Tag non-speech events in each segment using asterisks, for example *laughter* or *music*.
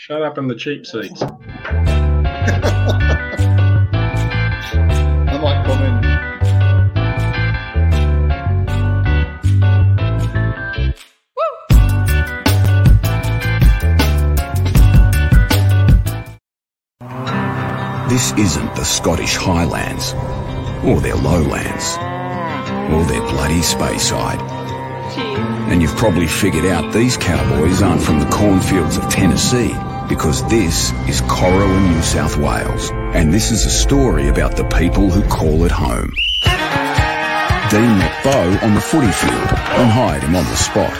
Shut up in the cheap seats. *laughs* I might comment. This isn't the Scottish Highlands, or their lowlands, or their bloody Speyside. And you've probably figured out these cowboys aren't from the cornfields of Tennessee, because this is Corowa, New South Wales, and this is a story about the people who call it home. Dean met Bo on the footy field and hired him on the spot.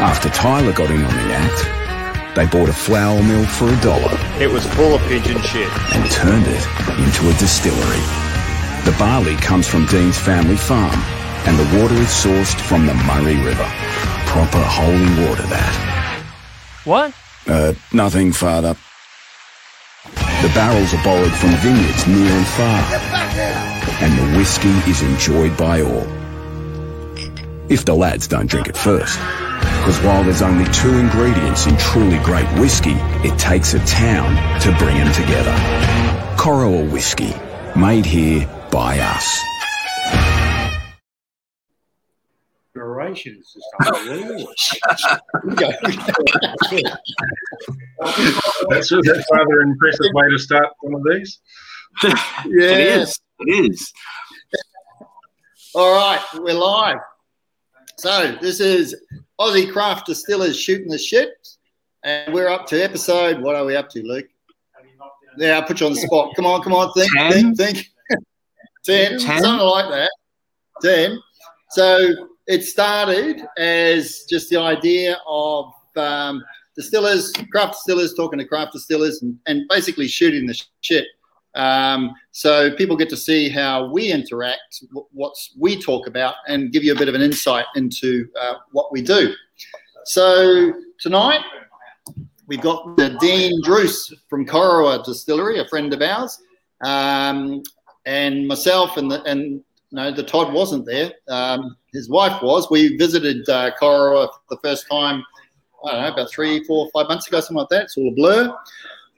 After Tyler got in on the act, they bought a flour mill for a dollar It was full of pigeon shit. and turned it into a distillery. The barley comes from Dean's family farm, and the water is sourced from the Murray River. Proper holy water, that. What? Uh, nothing, Father. The barrels are borrowed from vineyards near and far, and the whiskey is enjoyed by all. If the lads don't drink it first. Because while there's only two ingredients in truly great whiskey, it takes a town to bring them together. Corowa Whiskey, made here by us. Duration is just unbelievable. Oh, *laughs* that's, that's a rather impressive way to start one of these. yeah. It is. It is. All right, we're live. So this is Aussie Craft Distillers shooting the shit, and we're up to episode. What are we up to, Luke? Yeah, I'll put you on the spot. Come on, come on, think, Ten? think, think. *laughs* Ten, Ten? something like that. Ten. So it started as just the idea of um, distillers, craft distillers, talking to craft distillers, and, and basically shooting the shit. Um, so people get to see how we interact, what we talk about, and give you a bit of an insight into uh, what we do. So tonight we've got the Dean Druce from Corowa Distillery, a friend of ours, um, and myself and the, and no, the Todd wasn't there. Um, his wife was. We visited uh, Corowa for the first time. I don't know, about three, four, five months ago, something like that. It's all a blur.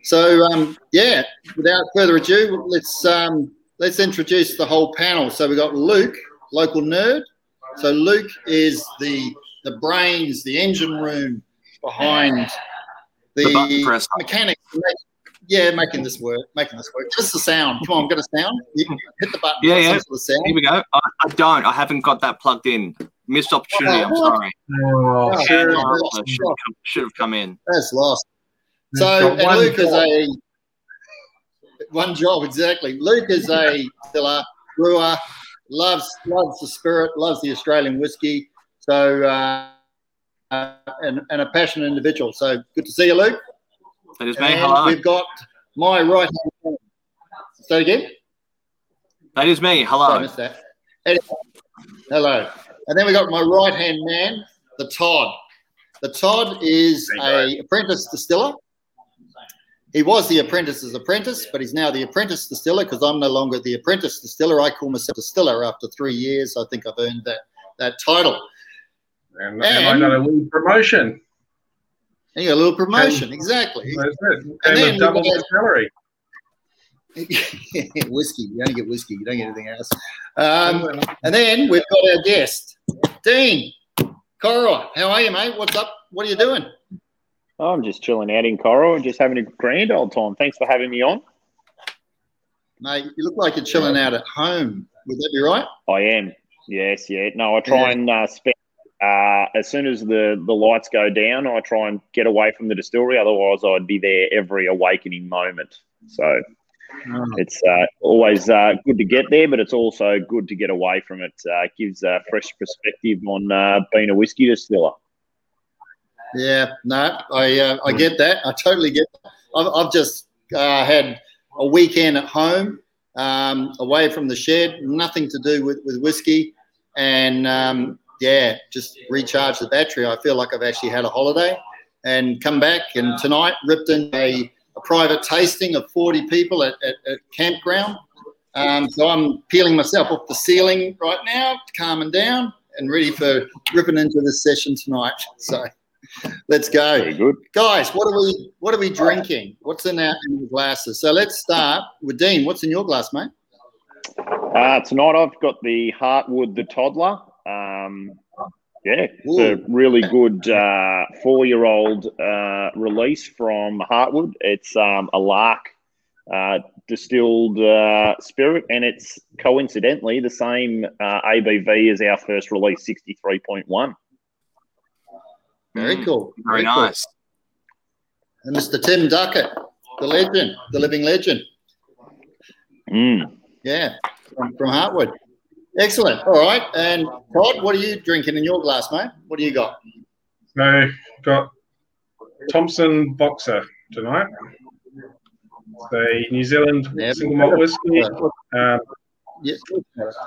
So um, yeah, without further ado, let's um, let's introduce the whole panel. So we've got Luke, local nerd. So Luke is the the brains, the engine room behind the, The mechanics. Yeah, making this work, making this work. Just the sound. Come on, get a sound? You can hit the button. Yeah, yeah. some sort of sound. Here we go. I, I don't. I haven't got that plugged in. Missed opportunity. I'm what? sorry. Oh, Oh, shit. yeah. Should have come, should have come in. That's lost. So, and one Luke is job. a one job exactly. Luke is a distiller, brewer, loves loves the spirit, loves the Australian whiskey. So, uh, uh, and, and a passionate individual. So, good to see you, Luke. That is me. And Hello. we've got my right hand. man. Say it again. That is me. Sorry, I Hello. missed that. Anyway, Hello. And then we got my right hand man, the Todd. The Todd is a apprentice distiller. He was the apprentice's apprentice, but he's now the apprentice distiller because I'm no longer the apprentice distiller. I call myself distiller after three years. I think I've earned that that title. And, and I got a little promotion. And you got a little promotion, exactly. That's it. And And then a double the salary. *laughs* whiskey. You only get whiskey. You don't get anything else. Um, and then we've got our guest, Dean Cora. How are you, mate? What's up? What are you doing? Oh, I'm just chilling out in Corowa and just having a grand old time. Thanks for having me on. Mate, you look like you're chilling out at home. Would that be right? I am. Yes, yeah. No, I try Yeah. and uh, spend uh, as soon as the, the lights go down, I try and get away from the distillery. Otherwise, I'd be there every awakening moment. So it's uh, always uh, good to get there, but it's also good to get away from it. Uh, it gives a fresh perspective on uh, being a whiskey distiller. Yeah, no, I uh, I get that. I totally get. That. I've, I've just uh, had a weekend at home, um, away from the shed, nothing to do with with whiskey, and um, yeah, just recharge the battery. I feel like I've actually had a holiday, and come back and tonight ripped in a, a private tasting of forty people at, at, at campground. Um, so I'm peeling myself off the ceiling right now, calming down, and ready for ripping into this session tonight. *laughs* So. Let's go, Very good. guys. What are we? What are we drinking? What's in our in our glasses? So let's start with Dean. What's in your glass, mate? Uh, tonight I've got the Heartwood the Toddler. Um, yeah, it's a really good uh, four-year-old uh, release from Heartwood. It's um, a Lark uh, distilled uh, spirit, and it's coincidentally the same uh, ABV as our first release, sixty-three point one. Very Mm, cool. Very cool. nice. And Mr. Tim Duckett, the legend, the living legend. Mm. Yeah, from, from Heartwood. Excellent. All right. And Todd, what are you drinking in your glass, mate? What do you got? So got Thomson Boxer tonight. The New Zealand Yeah. single malt whiskey, Yeah.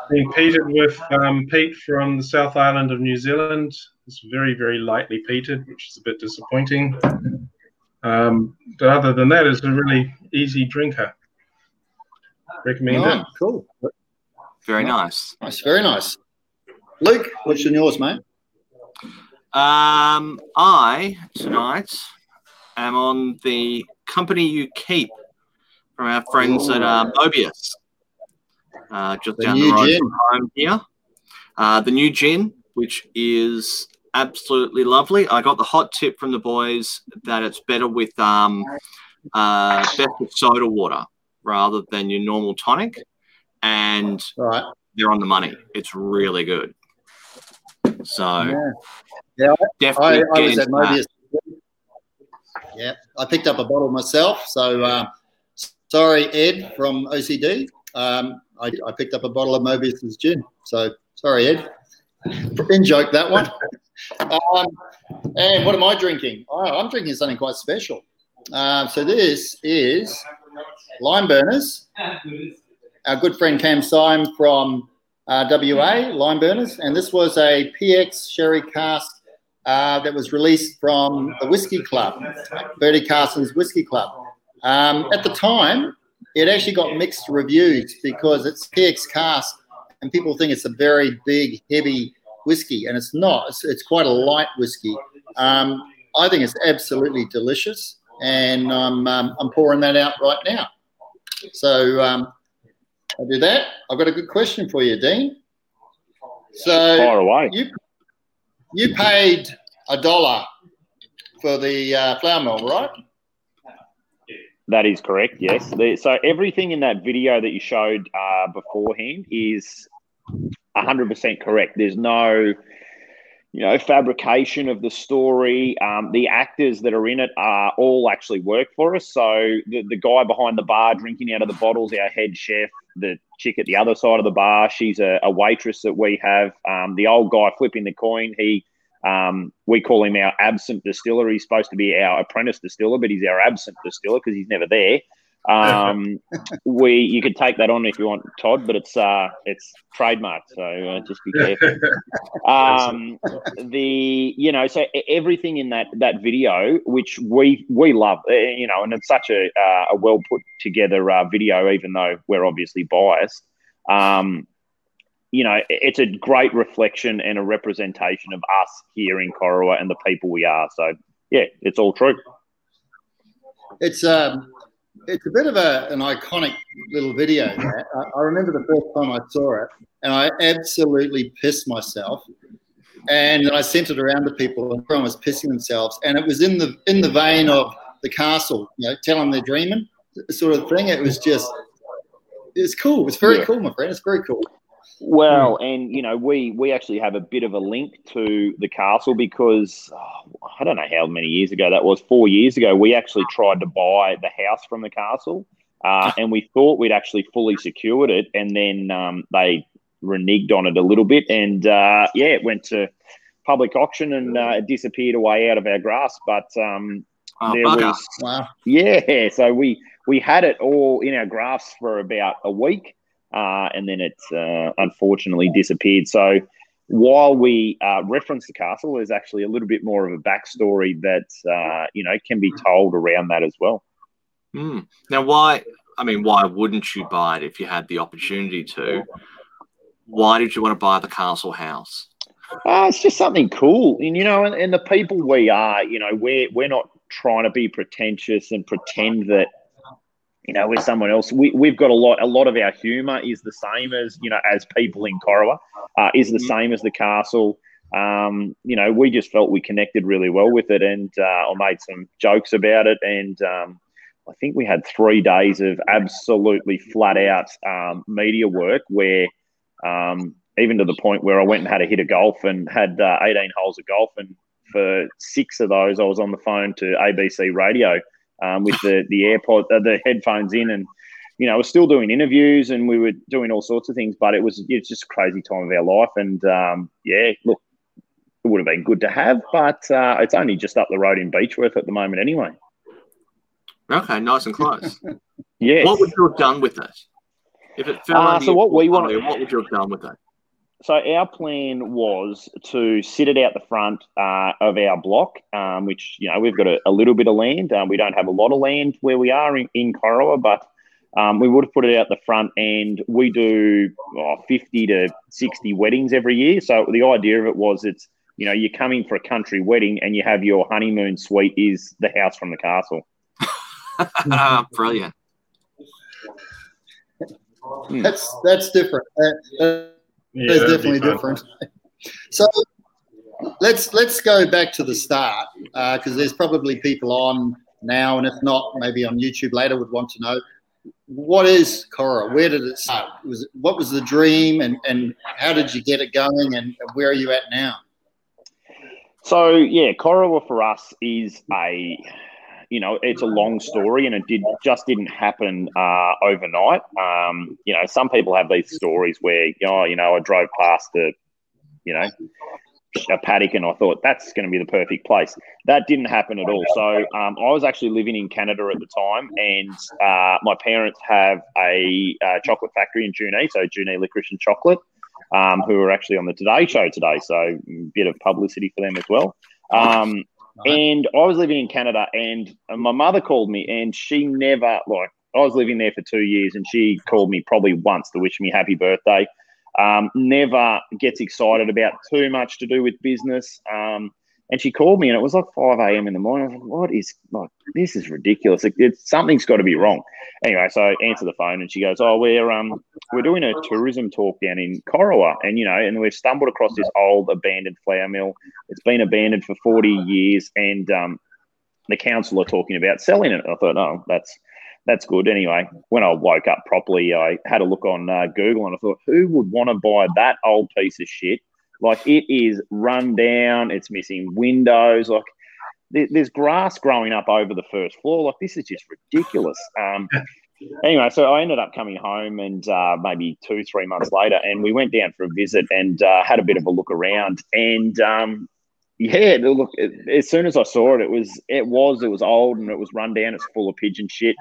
being peated with um, peat from the South Island of New Zealand. It's very, very lightly peated, which is a bit disappointing. Um, but other than that, it's a really easy drinker. Recommend Right, it. cool. Very nice. Nice. Very nice. Luke, what's in yours, mate? Um, I tonight am on the company you keep from our friends at uh, Mobius, uh, just The down the road gin. from home here. Uh, the new gin, which is absolutely lovely. I got the hot tip from the boys that it's better with um, uh, best with soda water rather than your normal tonic, and right. they're on the money. It's really good. So Yeah. Yeah, I, definitely I get was at. Mobius. Yeah, I picked up a bottle myself. So uh, sorry, Ed from OCD. Um, I, I picked up a bottle of Mobius's gin. So sorry, Ed. In joke that one. *laughs* Um, and what am I drinking? Oh, I'm drinking something quite special. Um, so this is Lime Burners. Our good friend Cam Syme from uh, WA, Lime Burners, and this was a PX sherry cask uh, that was released from the Whiskey Club, Bertie Carson's Whiskey Club. Um, at the time, it actually got mixed reviews because it's PX cask, and people think it's a very big, heavy whiskey, and it's not. It's, it's quite a light whiskey. Um, I think it's absolutely delicious, and I'm um, I'm pouring that out right now. So I'll do that. I've got a good question for you, Dean. So Fire away. you you paid a dollar for the uh, flour mill, right? That is correct. Yes. The, so everything in that video that you showed uh, beforehand is 100% correct. There's no, you know, fabrication of the story. Um, the actors that are in it are all actually work for us. So the, the guy behind the bar drinking out of the bottles, our head chef, the chick at the other side of the bar, she's a, a waitress that we have. Um, the old guy flipping the coin, he um, we call him our absent distiller. He's supposed to be our apprentice distiller, but he's our absent distiller because he's never there. Um, we you could take that on if you want, Todd, but it's uh, it's trademarked, so uh, just be *laughs* careful. Um, the you know, so everything in that that video, which we we love, uh, you know, and it's such a uh, a well put together uh, video, even though we're obviously biased. Um, you know, it's a great reflection and a representation of us here in Corowa and the people we are. So yeah, it's all true. It's um, it's a bit of a, an iconic little video. I, I remember the first time I saw it, and I absolutely pissed myself. And I sent it around to people, and everyone was pissing themselves. And it was in the in the vein of the castle, you know, telling they're dreaming, sort of thing. It was just, it's cool. It's very Yeah. cool, my friend. It's very cool. Well, and you know, we we actually have a bit of a link to the castle because oh, I don't know how many years ago that was. Four years ago, we actually tried to buy the house from the castle, uh, *laughs* and we thought we'd actually fully secured it, and then um, they reneged on it a little bit, and uh, yeah, it went to public auction and uh, it disappeared away out of our grasp. But um, Oh, there bugger. was Wow. yeah, so we we had it all in our grasp for about a week, uh, and then it uh, unfortunately disappeared. So while we uh, reference the castle, there's actually a little bit more of a backstory that uh, you know can be told around that as well. Hmm. Now, why? I mean, why wouldn't you buy it if you had the opportunity to? Why did you want to buy the castle house? Uh, it's just something cool, and you know, and, and the people we are, you know, we're we're not trying to be pretentious and pretend that you know, we're someone else. We, we've got a lot. A lot of our humour is the same as you know, as people in Corowa, uh, is the mm-hmm. same as the castle. Um, you know, we just felt we connected really well with it, and uh, I made some jokes about it. And um, I think we had three days of absolutely flat out um, media work, where um, even to the point where I went and had a hit of golf and had uh, 18 holes of golf, and for six of those, I was on the phone to ABC Radio um, with the the AirPod, uh, the headphones in, and you know, we're still doing interviews and we were doing all sorts of things. But it was it's just a crazy time of our life, and um, yeah, look, it would have been good to have, but uh, it's only just up the road in Beechworth at the moment, anyway. Okay, nice and close. *laughs* yeah. What would you have done with it? If it fell uh, so what we want, what would you have done with it? So our plan was to sit it out the front uh, of our block, um, which you know we've got a, a little bit of land. Um, we don't have a lot of land where we are in, in Corowa, but um, we would have put it out the front, and we do oh, fifty to sixty weddings every year. So the idea of it was it's you know you're coming for a country wedding, and you have your honeymoon suite is the house from the castle. *laughs* Brilliant. That's that's different. Uh, yeah, It's definitely different. *laughs* so let's let's go back to the start uh, because uh, there's probably people on now, and if not, maybe on YouTube later would want to know what is Corowa. Where did it start? Was it, what was the dream, and and how did you get it going, and where are you at now? So yeah, Corowa for us is a you know, it's a long story, and it did just didn't happen uh, overnight. Um, you know, some people have these stories where, oh, you know, I drove past a, you know, a paddock, and I thought that's going to be the perfect place. That didn't happen at all. So um, I was actually living in Canada at the time, and uh, my parents have a, a, chocolate factory in Junee, so Junee Licorice and Chocolate, um, who are actually on the Today Show today. So a bit of publicity for them as well. Um, and I was living in Canada, and my mother called me, and she never like I was living there for two years, and she called me probably once to wish me happy birthday. Um, never gets excited about too much to do with business. Um, and she called me, and it was like 5 a.m. in the morning. I was like, what is, like, this is ridiculous. It, it's, something's got to be wrong. Anyway, so I answer the phone, and she goes, oh, we're, um, we're doing a tourism talk down in Corowa. And, you know, and we've stumbled across this old abandoned flour mill. It's been abandoned for 40 years, and um, the council are talking about selling it. I thought, oh, that's that's good. Anyway, when I woke up properly, I had a look on uh, Google and I thought, who would want to buy that old piece of shit like it is run down. It's missing windows. Like there's grass growing up over the first floor. Like this is just ridiculous. Um, anyway, so I ended up coming home and uh, maybe two, three months later, and we went down for a visit and uh, had a bit of a look around. And um, yeah, look, as soon as I saw it, it was it was it was old and it was run down. It's full of pigeon shit.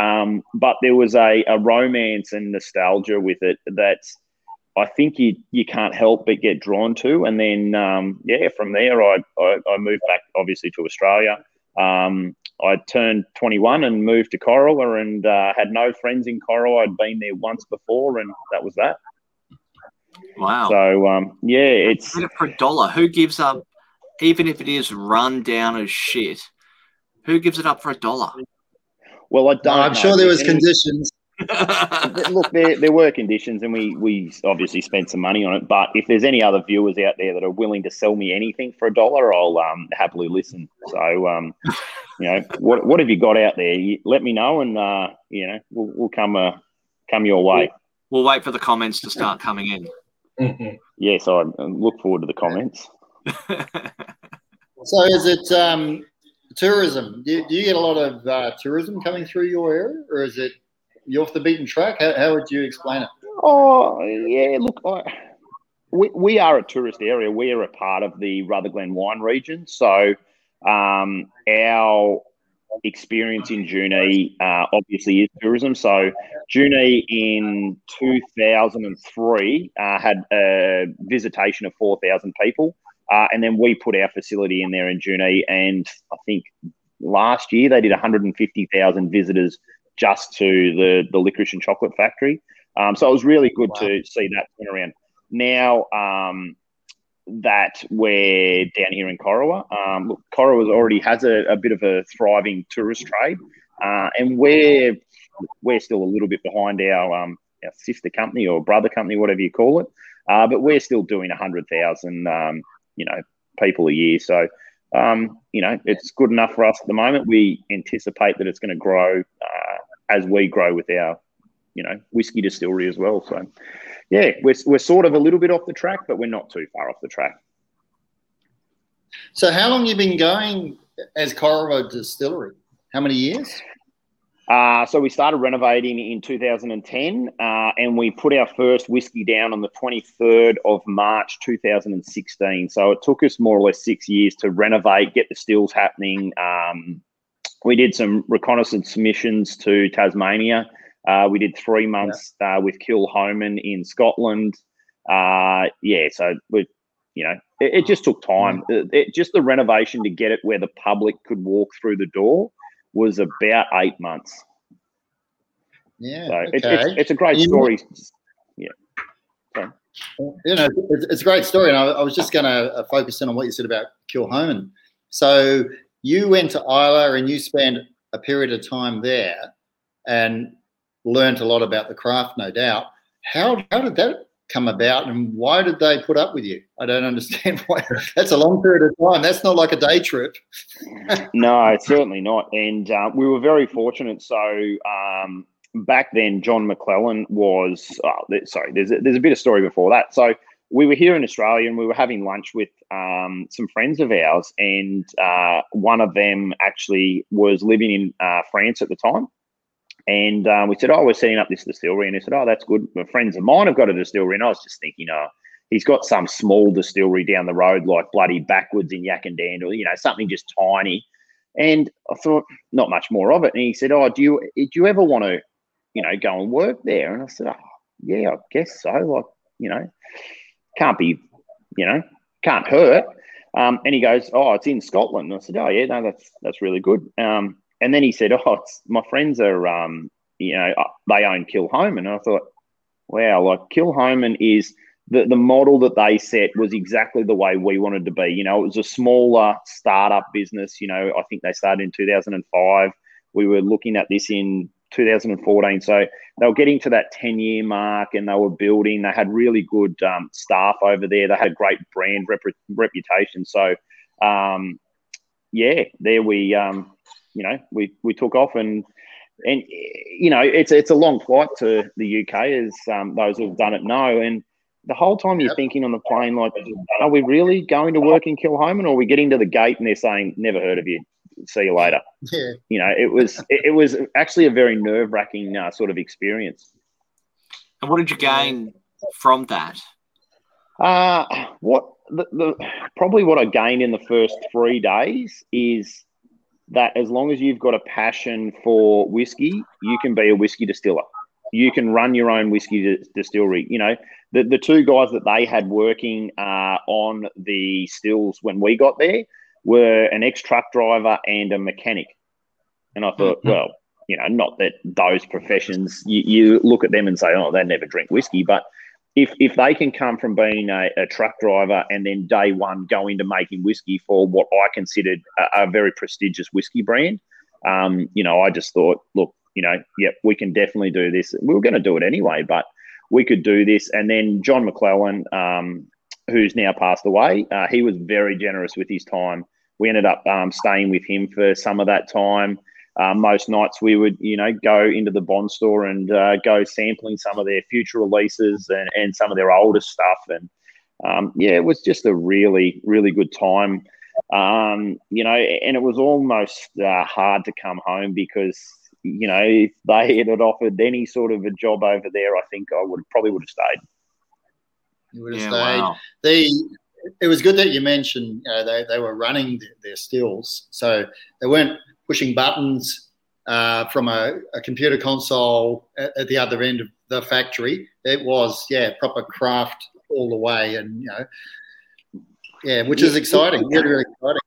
Um, but there was a, a romance and nostalgia with it that I think you you can't help but get drawn to. And then um, yeah, from there I, I, I moved back obviously to Australia. Um, I turned 21 and moved to Corowa and uh, had no friends in Corowa. I'd been there once before, and that was that. Wow. So um, yeah, it's it for a dollar. Who gives up, even if it is run down as shit? Who gives it up for a dollar? Well, I don't. I'm sure there was conditions. Look, there, there were conditions, and we we obviously spent some money on it. But if there's any other viewers out there that are willing to sell me anything for a dollar, I'll um, happily listen. So, um, you know, what what have you got out there? You, let me know, and uh, you know, we'll, we'll come uh, come your way. We'll, we'll wait for the comments to start coming in. Mm-hmm. Yes, I look forward to the comments. so, is it um, tourism? Do, do, you get a lot of uh, tourism coming through your area, or is it you off the beaten track? How, how would you explain it? Oh, yeah. Look, I, we, we are a tourist area. We are a part of the Rutherglen wine region. So um, our experience in Junee uh, obviously is tourism. So Junee in 2003 uh, had a visitation of 4,000 people. Uh, and then we put our facility in there in Junee. And I think last year they did 150,000 visitors just to the the licorice and chocolate factory. Um, so it was really good wow. to see that turn around. Now, um, that we're down here in Corowa. Um, look, Corowa already has a, a, bit of a thriving tourist trade, uh, and we're we're still a little bit behind our, um, our sister company or brother company, whatever you call it. Uh, but we're still doing hundred thousand, um, you know, people a year. So, um, you know, it's good enough for us at the moment. We anticipate that it's going to grow uh, as we grow with our, you know, whiskey distillery as well. So, yeah, we're, we're sort of a little bit off the track, but we're not too far off the track. So, how long you been going as Corowa Distillery? How many years? Uh, so we started renovating in 2010, uh, and we put our first whiskey down on the 23rd of March 2016. So it took us more or less six years to renovate, get the stills happening. Um, we did some reconnaissance missions to Tasmania. Uh, we did three months yeah. uh, with Kilchoman in Scotland. Uh, yeah, so we, you know, it, it just took time. Mm. It, it, just the renovation to get it where the public could walk through the door was about eight months. Yeah, so okay. it, it's, it's a great story. Yeah. So. You know, it's, it's, a great story, and I, I was just going to uh, focus in on what you said about Kilchoman. So you went to Islay and you spent a period of time there, and learned a lot about the craft, no doubt. How how did that come about, and why did they put up with you? I don't understand *laughs* why. That's a long period of time. That's not like a day trip. *laughs* no, certainly not. And uh, we were very fortunate. So um, back then, John MacLellan was. Oh, sorry, there's a, there's a bit of story before that. So we were here in Australia and we were having lunch with um, some friends of ours, and uh, one of them actually was living in uh, France at the time. And um, we said, Oh, we're setting up this distillery. And he said, Oh, that's good. My friends of mine have got a distillery. And I was just thinking, Oh, he's got some small distillery down the road, like bloody backwards in Yackandandah or you know, something just tiny. And I thought, not much more of it. And he said, Oh, do you do you ever want to, you know, go and work there? And I said, Oh, yeah, I guess so. Like, you know, can't be, you know, can't hurt. Um, and he goes, "Oh, it's in Scotland." And I said, "Oh, yeah, no, that's that's really good." Um, and then he said, "Oh, my friends are, um, you know, uh, they own Kilchoman." And I thought, wow, like Kilchoman is the the model that they set was exactly the way we wanted to be. You know, it was a smaller startup business. You know, I think they started in 2005. We were looking at this in 2014. So they were getting to that 10 year mark and they were building. They had really good um, staff over there. They had a great brand rep- reputation. So, um, yeah, there we um, you know, we we took off and and you know, it's it's a long flight to the UK, as um, those who've done it know. And the whole time you're yep. thinking on the plane, like, are we really going to work in Kilchoman, or are we getting to the gate and they're saying, "Never heard of you, see you later." Yeah. You know, it was it, it was actually a very nerve wracking uh, sort of experience. And what did you gain from that? Uh, what the, the probably what I gained in the first three days is that as long as you've got a passion for whiskey, you can be a whiskey distiller. You can run your own whiskey distillery. You know, the, the two guys that they had working uh, on the stills when we got there were an ex truck driver and a mechanic. And I thought, mm-hmm. well, you know, not that those professions, you, you look at them and say, oh, they never drink whiskey, but if if they can come from being a, a, truck driver and then day one go into making whiskey for what I considered a, a very prestigious whiskey brand, um, you know, I just thought, look, you know, yep, we can definitely do this. We were going to do it anyway, but we could do this. And then John MacLellan, um, who's now passed away, uh, he was very generous with his time. We ended up um, staying with him for some of that time uh, most nights we would, you know, go into the bond store and uh, go sampling some of their future releases and, and some of their older stuff. And um, yeah, it was just a really, really good time. Um, you know, and it was almost uh, hard to come home because, you know, if they had offered any sort of a job over there, I think I would probably would have stayed. You would have yeah, stayed. Wow. The it was good that you mentioned you know, they, they were running their, their stills. So they weren't pushing buttons uh, from a, a, computer console at, at, the other end of the factory. It was, yeah, proper craft all the way, and you know, yeah, which is exciting, really, really exciting.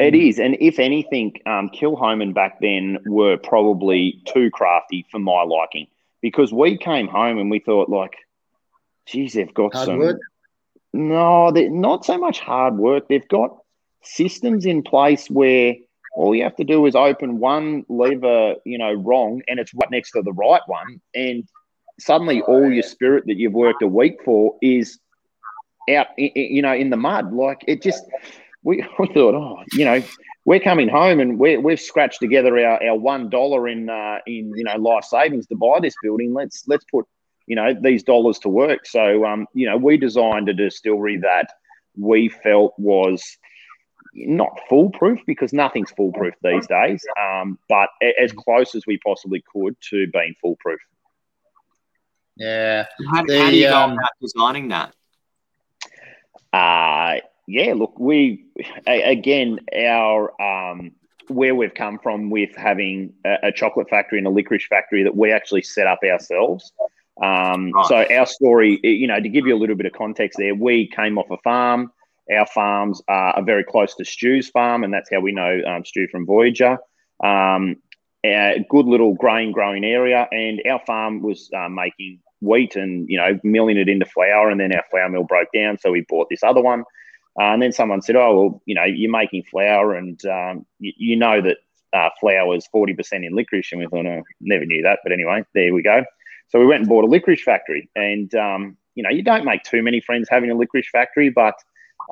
It is, and if anything, um, Kilchoman back then were probably too crafty for my liking because we came home and we thought like, geez, they've got Hard some. Work. No, they're not so much hard work. They've got systems in place where all you have to do is open one lever, you know, wrong, and it's right next to the right one, and suddenly all your spirit that you've worked a week for is out, you know, in the mud. Like it just, we, *laughs* we thought, oh, you know, we're coming home and we we've scratched together our, our one dollar in uh, in you know life savings to buy this building. Let's let's put you know these dollars to work. So um, you know, we designed a distillery that we felt was not foolproof because nothing's foolproof these days, um, but as close as we possibly could to being foolproof. Yeah. How, the, how do you go um, about designing that? Uh, yeah, look, we again our um, where we've come from with having a, a, chocolate factory and a licorice factory that we actually set up ourselves. Um, right. So our story, you know, to give you a little bit of context, there, we came off a farm. Our farms are very close to Stu's farm, and that's how we know um, Stu from Voyager. Um, a good little grain growing area, and our farm was uh, making wheat and you know milling it into flour, and then our flour mill broke down, so we bought this other one. Uh, and then someone said, "Oh, well, you know, you're making flour, and um, you, you, know that uh, flour is forty percent in licorice." And we thought, "Oh, never knew that." But anyway, there we go. So we went and bought a licorice factory, and um, you know, you don't make too many friends having a licorice factory, but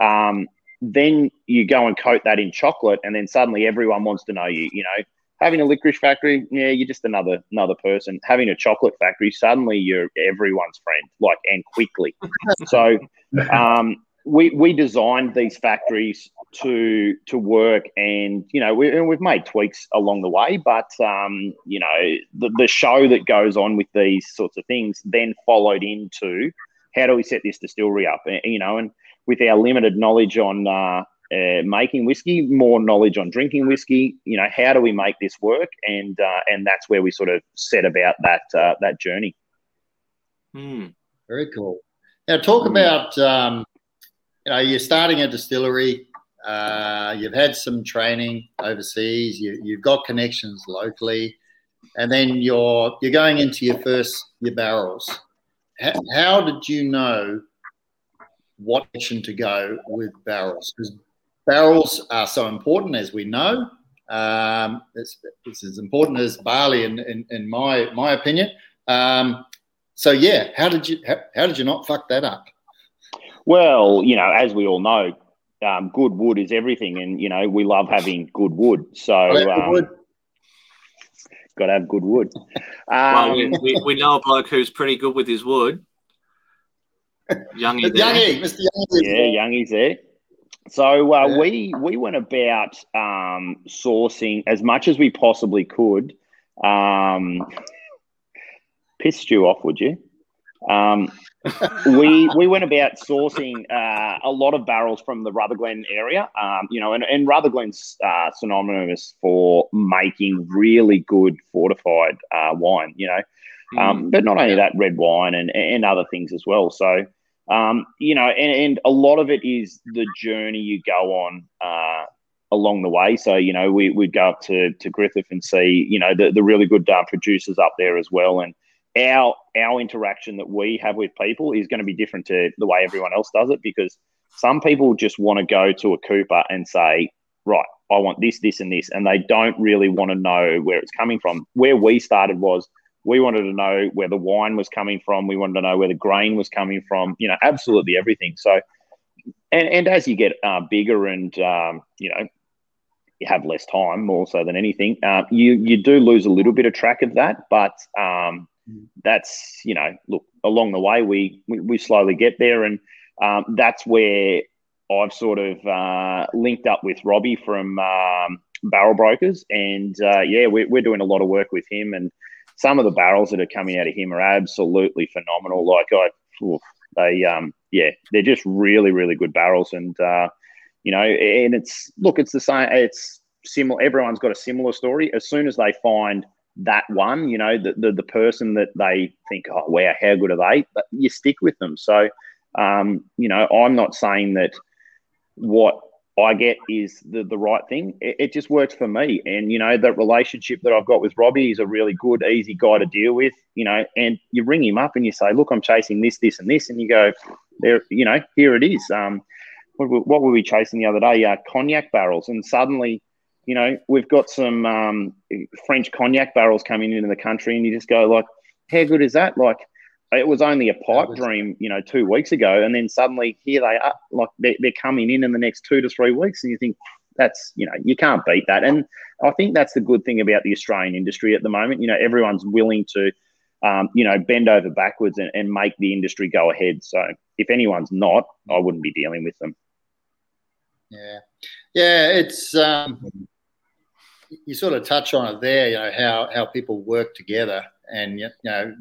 um, then you go and coat that in chocolate, and then suddenly everyone wants to know you. You know, having a licorice factory, yeah, you're just another another person. Having a chocolate factory, suddenly you're everyone's friend, like and quickly. *laughs* so um, we we designed these factories to to work, and you know we, we've made tweaks along the way, but um, you know the, the show that goes on with these sorts of things then followed into how do we set this distillery up, you know, and with our limited knowledge on uh, uh, making whiskey, more knowledge on drinking whiskey. You know, how do we make this work? And uh, and that's where we sort of set about that uh, that journey. Hmm. Very cool. Now, talk about um, you know you're starting a distillery. Uh, you've had some training overseas. You, you've got connections locally, and then you're you're going into your first your barrels. How, how did you know what direction to go with barrels? Because barrels are so important, as we know. Um, it's, it's, as important as barley, in, in, in my my opinion. Um, so yeah, how did you how, how, did you not fuck that up? Well, you know, as we all know, um, good wood is everything, and you know we love having good wood. So um, wood. got to have good wood. well, we, um, we, we, know a bloke who's pretty good with his wood. Youngie, *laughs* Youngie, Mr. Youngie. Yeah, Youngie's there. So uh, yeah. we we went about um, sourcing as much as we possibly could. Um, pissed you off, would you? Um, *laughs* we we went about sourcing uh, a lot of barrels from the Rutherglen area. Um, you know, and, and Rutherglen's uh, synonymous for making really good fortified uh, wine. You know, mm. but not only that, red wine and and other things as well. So um, you know, and, and, a lot of it is the journey you go on uh, along the way. So, you know, we, we'd go up to, to Griffith and see, you know, the, the really good uh, producers up there as well. And our, our interaction that we have with people is going to be different to the way everyone else does it because some people just want to go to a Cooper and say, right, I want this, this, and this. And they don't really want to know where it's coming from. Where we started was, we wanted to know where the wine was coming from. We wanted to know where the grain was coming from. You know, absolutely everything. So, and and as you get uh, bigger and um, you know you have less time more so than anything, uh, you you do lose a little bit of track of that. But um, that's you know, look along the way we we, we slowly get there, and um, that's where I've sort of uh, linked up with Robbie from um, Barrel Brokers, and uh, yeah, we're, we're doing a lot of work with him and some of the barrels that are coming out of him are absolutely phenomenal. Like I, oof, they, um, yeah, they're just really, really good barrels. And uh, you know, and it's look, it's the same. It's similar. Everyone's got a similar story. As soon as they find that one, you know, the the, the person that they think, oh wow, how good are they? But you stick with them. So, um, you know, I'm not saying that what I get is the, the right thing. It, it, just works for me. And, you know, that relationship that I've got with Robbie is a really good, easy guy to deal with, you know, and you ring him up and you say, look, I'm chasing this, this, and this. And you go, there, you know, here it is. Um, what, what were we chasing the other day? Uh, cognac barrels, and suddenly, you know, we've got some um, French cognac barrels coming into the country, and you just go like, how good is that? Like, it was only a pipe was- dream, you know, two weeks ago, and then suddenly here they are, like they're, they're coming in in the next two to three weeks, and you think that's, you know, you can't beat that. And I think that's the good thing about the Australian industry at the moment. You know, everyone's willing to, um, you know, bend over backwards and, and make the industry go ahead. So if anyone's not, I wouldn't be dealing with them. Yeah, yeah. It's um, you sort of touch on it there. You know how how people work together, and you know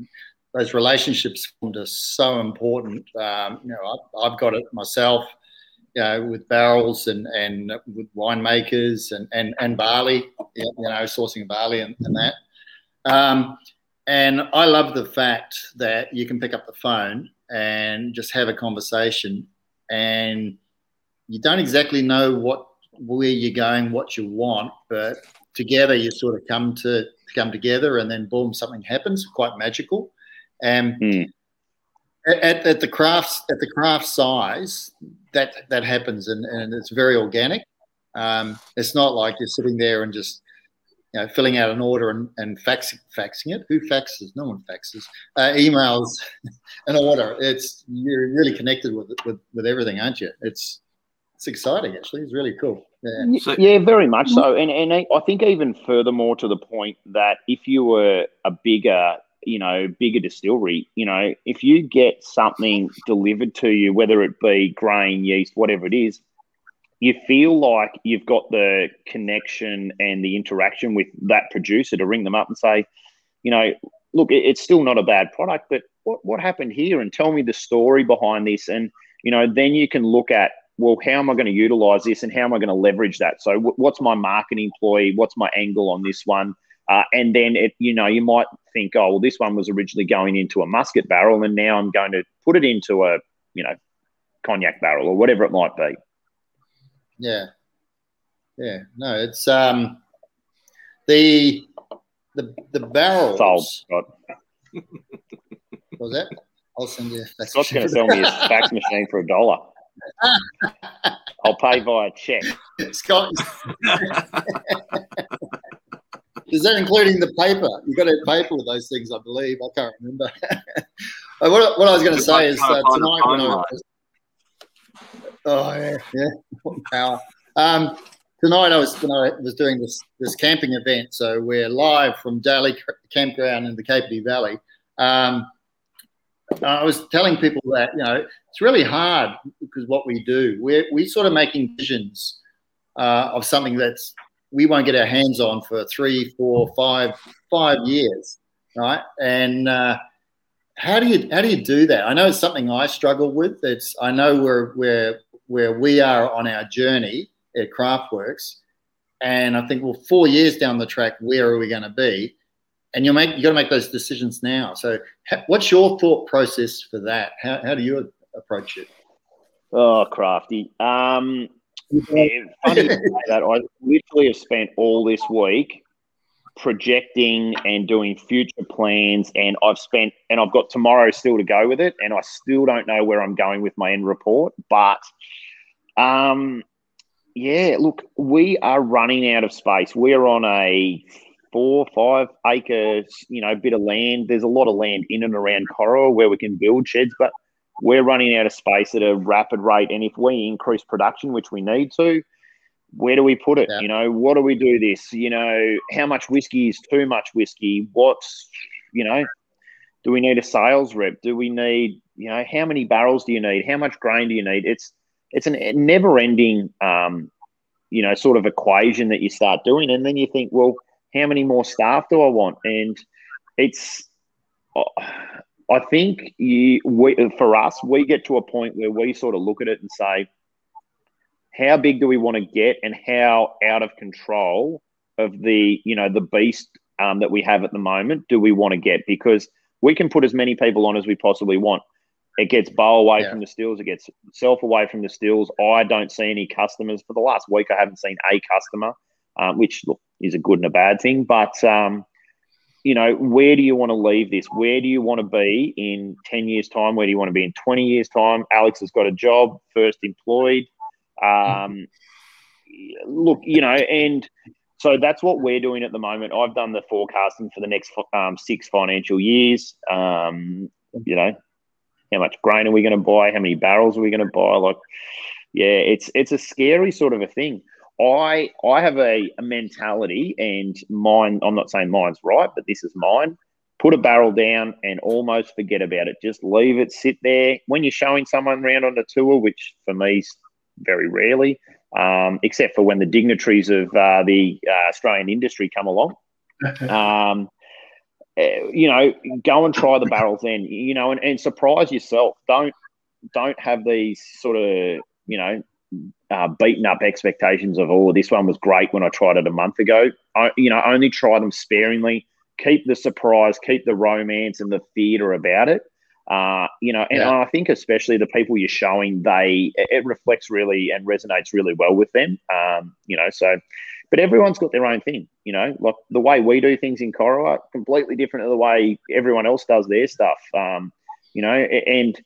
those relationships formed are so important. Um, you know, I, I've got it myself. You know, with barrels and and with winemakers and and and barley. You know, sourcing barley and, and that. Um, and I love the fact that you can pick up the phone and just have a conversation and you don't exactly know what where you're going, what you want, but together you sort of come to come together, and then boom, something happens. Quite magical. And Hmm. at, at the crafts at the craft size, that that happens, and, and it's very organic. Um, it's not like you're sitting there and just you know, filling out an order and, and faxing, faxing it. Who faxes? No one faxes. Uh, emails *laughs* an order. It's you're really connected with, with with everything, aren't you? It's it's exciting actually. It's really cool. Yeah. So- yeah, very much so. And and I I think even furthermore to the point that if you were a bigger, you know, bigger distillery, you know, if you get something delivered to you, whether it be grain, yeast, whatever it is, you feel like you've got the connection and the interaction with that producer to ring them up and say, you know, look, it's still not a bad product, but what, what happened here? And tell me the story behind this. And, you know, then you can look at, well, how am I going to utilize this and how am I going to leverage that? So, wh- what's my marketing employee? What's my angle on this one? Uh, and then, it, you know, you might think, oh, well, this one was originally going into a muscat barrel and now I'm going to put it into a, you know, cognac barrel or whatever it might be. Yeah. Yeah. No, it's um the the the barrels. Sold. Scott. What was that? I'll send you. a Scott's going to sell me a *laughs* fax machine for a dollar. I'll pay via check. Scott. *laughs* Is that including the paper? You've got to have paper with those things, I believe. I can't remember. *laughs* Uh, what, what I was going to say is uh, tonight when I was, oh yeah, yeah, *laughs* power. Um, tonight I was tonight I was doing this this camping event, so we're live from Daly Campground in the Capity Valley. Um, I was telling people that you know it's really hard because what we do, we're we sort of making visions uh, of something that's we won't get our hands on for three, four, five, five years, right? And uh, how do you how do you do that? I know it's something I struggle with. It's I know where where where we are on our journey at Craftworks, and I think well, four years down the track, where are we going to be? And you make you got to make those decisions now. So, ha- what's your thought process for that? How how do you approach it? Oh, crafty. Um, funny that. I literally have spent all this week projecting and doing future plans, and I've spent and I've got tomorrow still to go with it, and I still don't know where I'm going with my end report. But, um, yeah, look, we are running out of space. We're on a four, five acres, you know, bit of land. There's a lot of land in and around Corowa where we can build sheds, but we're running out of space at a rapid rate. And if we increase production, which we need to, where do we put it? Yeah. You know, what do we do this? You know, how much whiskey is too much whiskey? What's, you know, do we need a sales rep? Do we need, you know, how many barrels do you need? How much grain do you need? It's, it's a never ending, um, you know, sort of equation that you start doing. And then you think, well, how many more staff do I want? And it's, I think you, we, for us, we get to a point where we sort of look at it and say, how big do we want to get, and how out of control of the you know the beast um, that we have at the moment do we want to get? Because we can put as many people on as we possibly want. It gets Bo away Yeah. from the stills. It gets self away from the stills. I don't see any customers for the last week. I haven't seen a customer, um, which look is a good and a bad thing. But um, you know, where do you want to leave this? Where do you want to be in 10 years' time? Where do you want to be in 20 years' time? Alex has got a job, first employed. Um, look, you know, and so that's what we're doing at the moment. I've done the forecasting for the next um, six financial years. Um, you know, how much grain are we going to buy? How many barrels are we going to buy? Like, yeah, it's it's a scary sort of a thing. I I have a, a mentality, and mine. I'm not saying mine's right, but this is mine. Put a barrel down and almost forget about it. Just leave it sit there. When you're showing someone around on a tour, which for me very rarely, um, except for when the dignitaries of uh, the uh, Australian industry come along. *laughs* um, eh, you know, go and try the barrels then. You know, and, and surprise yourself. Don't don't have these sort of you know uh, beaten up expectations of oh this one was great when I tried it a month ago. I, you know, only try them sparingly. Keep the surprise, keep the romance and the theatre about it. Uh, you know, and yeah. I think especially the people you're showing, they it reflects really and resonates really well with them. Um, you know, so but everyone's got their own thing. You know, like the way we do things in Corowa, completely different to the way everyone else does their stuff. Um, you know, and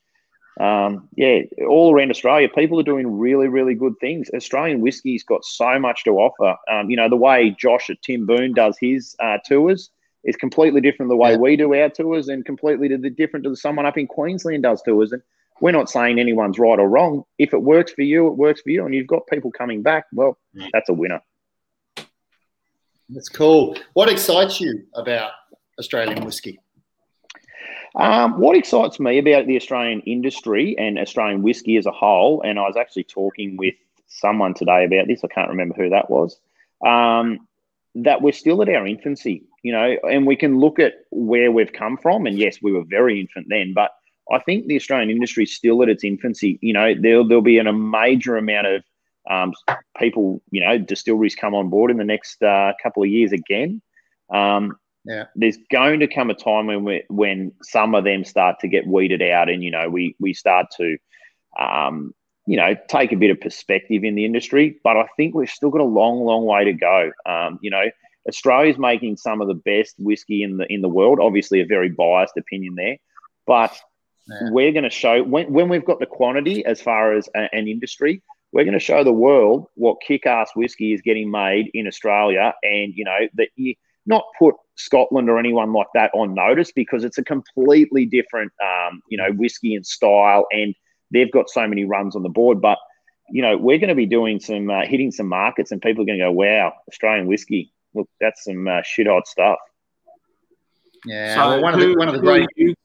um, yeah, all around Australia, people are doing really, really good things. Australian whiskey's got so much to offer. Um, you know, the way Josh at Timboon does his uh, tours is completely different the way yeah. we do our tours and completely the different to the, someone up in Queensland does tours. And we're not saying anyone's right or wrong. If it works for you, it works for you. And you've got people coming back, well, that's a winner. That's cool. What excites you about Australian whiskey? Um, what excites me about the Australian industry and Australian whiskey as a whole, and I was actually talking with someone today about this, I can't remember who that was, um, that we're still at our infancy you know, and we can look at where we've come from. And yes, we were very infant then, but I think the Australian industry is still at its infancy. You know, there'll, there'll be an, a major amount of um, people, you know, distilleries come on board in the next uh, couple of years again. Um, yeah. There's going to come a time when we, when some of them start to get weeded out, and you know we we start to, um, you know, take a bit of perspective in the industry. But I think we've still got a long, long way to go. Um, you know, Australia's making some of the best whiskey in the in the world. Obviously, a very biased opinion there, but yeah. we're going to show when when we've got the quantity as far as a, an industry, we're going to show the world what kick-ass whiskey is getting made in Australia, and you know that you not put Scotland or anyone like that on notice because it's a completely different, um, you know, whiskey and style, and they've got so many runs on the board, but. You know, we're going to be doing some uh, hitting some markets, and people are going to go, "Wow, Australian whiskey! look, that's some uh, shit hot stuff. Yeah, so well, one, who, of the, one of the great. You,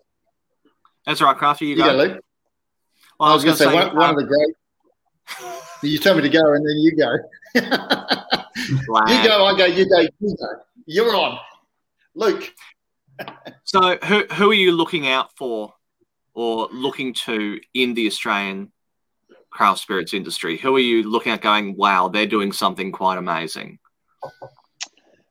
that's right, Crafty. You, you go. go, Luke. Well, I was, was going to say, one, one of the great. *laughs* You tell me to go, and then you go. *laughs* you go, I go, you go, you go. You're on, Luke. so, who who are you looking out for, or looking to in the Australian craft spirits industry? Who are you looking at, going, wow, they're doing something quite amazing?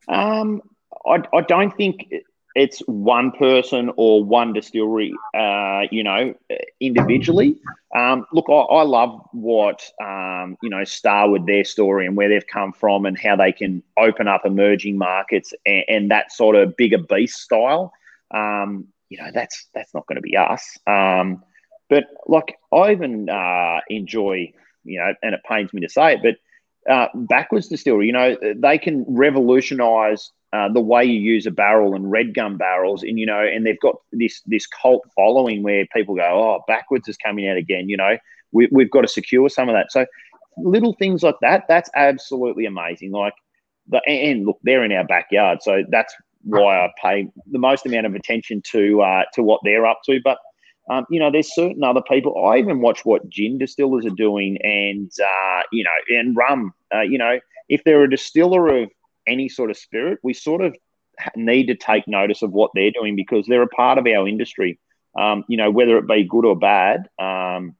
Um, I, I don't think it's one person or one distillery, uh, you know, individually. Um, look, I, I, love what, um, you know, Starward, their story and where they've come from and how they can open up emerging markets and, and that sort of bigger beast style. Um, you know, that's that's not going to be us. Um, but like, I even uh, enjoy, you know, and it pains me to say it, but uh, Backwoods distillery. You know, they can revolutionise uh, the way you use a barrel and red gum barrels, and you know, and they've got this this cult following where people go, "Oh, Backwoods is coming out again." You know, we, we've got to secure some of that. So little things like that, that's absolutely amazing. Like the and look, they're in our backyard, so that's why I pay the most amount of attention to uh, to what they're up to. But um, you know, there's certain other people. I even watch what gin distillers are doing, and uh, you know, and rum. Uh, you know, if they're a distiller of any sort of spirit, we sort of need to take notice of what they're doing because they're a part of our industry. Um, you know, whether it be good or bad, um,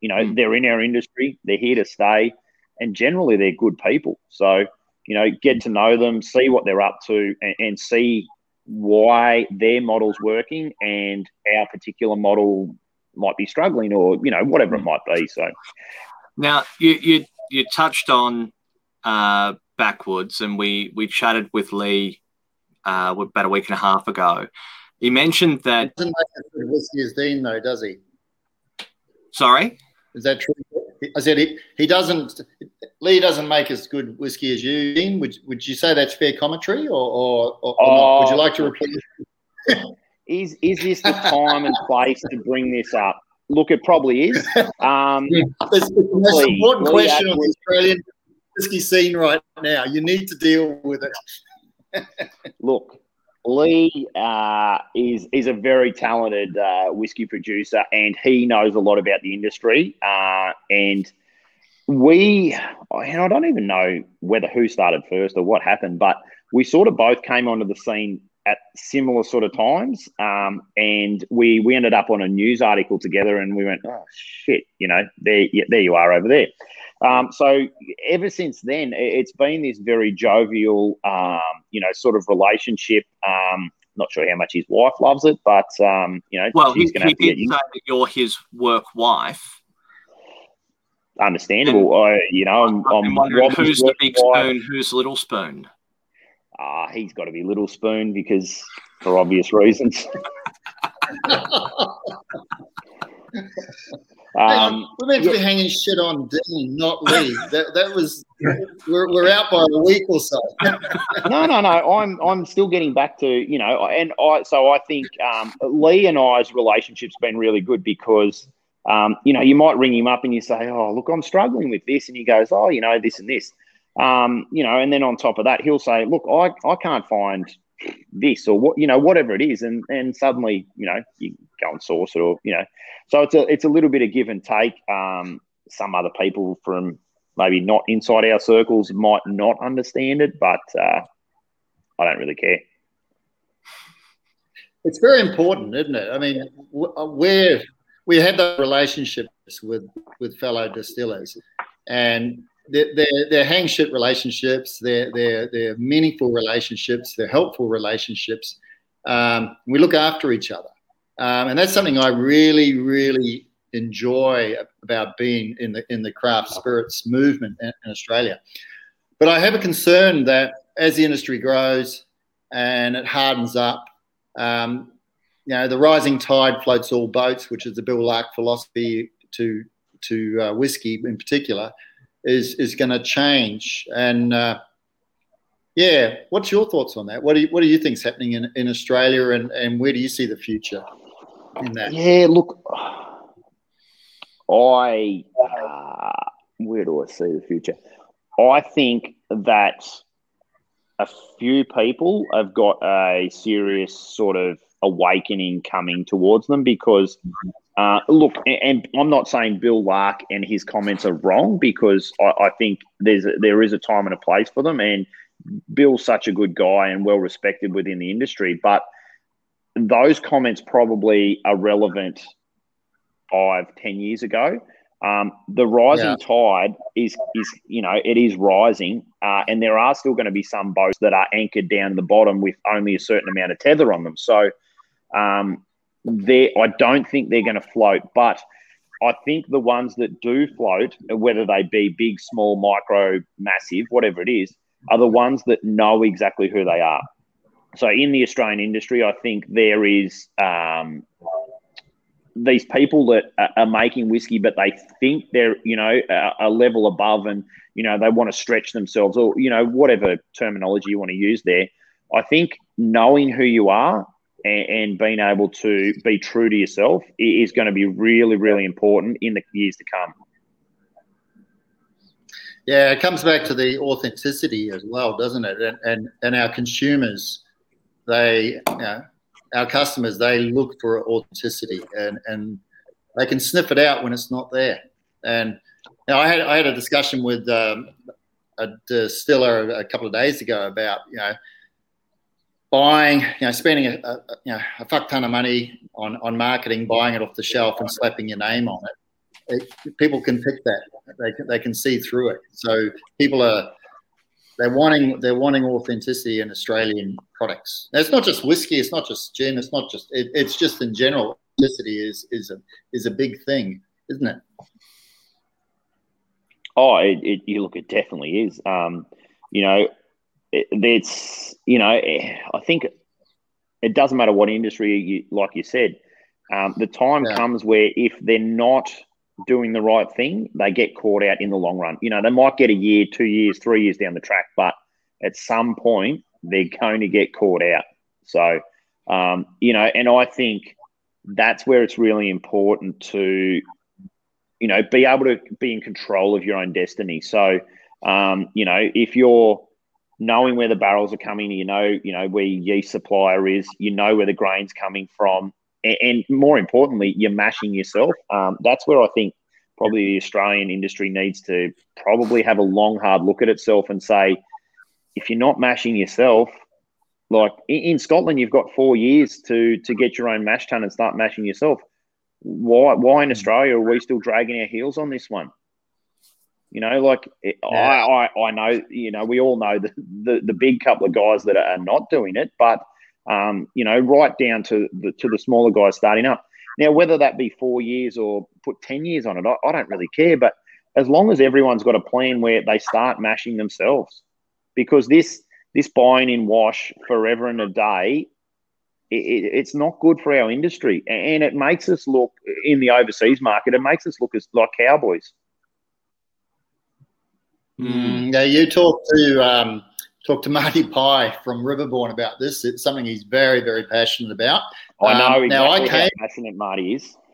you know, mm. they're in our industry. They're here to stay, and generally, they're good people. So, you know, get to know them, see what they're up to, and, and see why their model's working and our particular model might be struggling or you know whatever it might be so now you you, you touched on uh, Backwoods and we we chatted with lee uh, about a week and a half ago. He mentioned that. Doesn't make as good whiskey as Dean, though, does he? Sorry. Is that true? I said he, he doesn't. Lee doesn't make as good whiskey as you, Dean. Would Would you say that's fair commentary, or or, or, or not? Would you like to repeat? *laughs* is is this the time and place to bring this up? Look, it probably is. Um, *laughs* It's the most important Lee question of the Australian whiskey scene right now. You need to deal with it. *laughs* look, Lee uh, is is a very talented uh, whiskey producer, and he knows a lot about the industry. Uh, and we, and I don't even know whether who started first or what happened, but we sort of both came onto the scene at similar sort of times, um, and we we ended up on a news article together, and we went, oh shit, you know, there there you are over there. Um, so ever since then, it- it's been this very jovial, um, you know, sort of relationship. Um, not sure how much his wife loves it, but um, you know, Well, he, she's going to he have to get did say that you're his work wife. understandable. I, you know, I'm, I'm I'm wondering Rob's who's the big wife. spoon, who's the little spoon. Ah, he's got to be Little Spoon because for obvious reasons. *laughs* *laughs* Um, we're meant to be hanging shit on Dean, not Lee. That that was we're, we're out by a week or so. *laughs* no, no, no. I'm I'm still getting back to you know, and I so I think um, Lee and I's relationship's been really good because um, you know you might ring him up and you say, oh look, I'm struggling with this, and he goes, oh you know this and this, um, you know, and then on top of that he'll say, look, I I can't find this or what you know whatever it is, and and suddenly you know you go and source it or you know, so it's a it's a little bit of give and take. Um, some other people from maybe not inside our circles might not understand it, but uh, I don't really care. It's very important, isn't it? I mean, we're we have those relationships with with fellow distillers, and they're they're, hang shit relationships. They're they're they're meaningful relationships. They're helpful relationships. Um, we look after each other, um, and that's something I really really enjoy about being in the in the craft spirits movement in, in Australia. But I have a concern that as the industry grows and it hardens up, um, you know, the rising tide floats all boats, which is the Bill Lark philosophy to to uh, whiskey in particular, is is going to change. And uh, yeah, what's your thoughts on that? What do you, what do you think's happening in, in Australia, and, and where do you see the future in that? Yeah, look, I uh, where do I see the future? I think that a few people have got a serious sort of awakening coming towards them because uh, look, and, and I'm not saying Bill Lark and his comments are wrong because I, I think there's a, there is a time and a place for them, and Bill's such a good guy and well respected within the industry, but those comments probably are relevant five, ten years ago. Um, the rising Yeah. tide is is you know it is rising, uh, and there are still going to be some boats that are anchored down the bottom with only a certain amount of tether on them. So, um, they I don't think they're going to float, but I think the ones that do float, whether they be big, small, micro, massive, whatever it is, are the ones that know exactly who they are. So in the Australian industry, I think there is um, these people that are, making whiskey, but they think they're you know a level above, and you know they want to stretch themselves, or you know whatever terminology you want to use there. I think knowing who you are and, and being able to be true to yourself is going to be really, really important in the years to come. Yeah, it comes back to the authenticity as well, doesn't it? And and, and our consumers, they, you know, our customers, they look for authenticity, and and they can sniff it out when it's not there. And you know, I had I had a discussion with um, a distiller a couple of days ago about you know buying, you know, spending a, a you know a fuck ton of money on on marketing, buying it off the shelf and slapping your name on it it, people can pick that. They can, they can see through it. So people are they're wanting they're wanting authenticity in Australian products. Now, it's not just whiskey. It's not just gin. It's not just. It, it's just in general. Authenticity is is a is a big thing, isn't it? Oh, it, it, you look, it definitely is. Um, you know, it, it's you know, I think it doesn't matter what industry you like you said. Um, the time Yeah. comes where if they're not doing the right thing, they get caught out in the long run. You know, they might get a year, two years, three years down the track, but at some point they're going to get caught out. So, um, you know, and I think that's where it's really important to, you know, be able to be in control of your own destiny. So, um, you know, if you're knowing where the barrels are coming, you know, you know where your yeast supplier is, you know where the grain's coming from, and, and more importantly, you're mashing yourself. Um, that's where I think probably the Australian industry needs to probably have a long, hard look at itself and say, if you're not mashing yourself, like in, in Scotland, you've got four years to to get your own mash tun and start mashing yourself. Why why in Australia are we still dragging our heels on this one? You know, like it, I, I, I know, you know, we all know the, the, the big couple of guys that are not doing it, but um, you know, right down to the to the smaller guys starting up. Now, whether that be four years or put ten years on it, I, I don't really care. But as long as everyone's got a plan where they start mashing themselves, because this this buying in wash forever and a day, it, it, it's not good for our industry, and it makes us look in the overseas market. It makes us look as like cowboys. Mm, yeah, you talk to um, talk to *laughs* Marty Pye from Riverbourne about this. It's something he's very, very passionate about. I know Um, now I exactly how came. passionate Marty is. *laughs*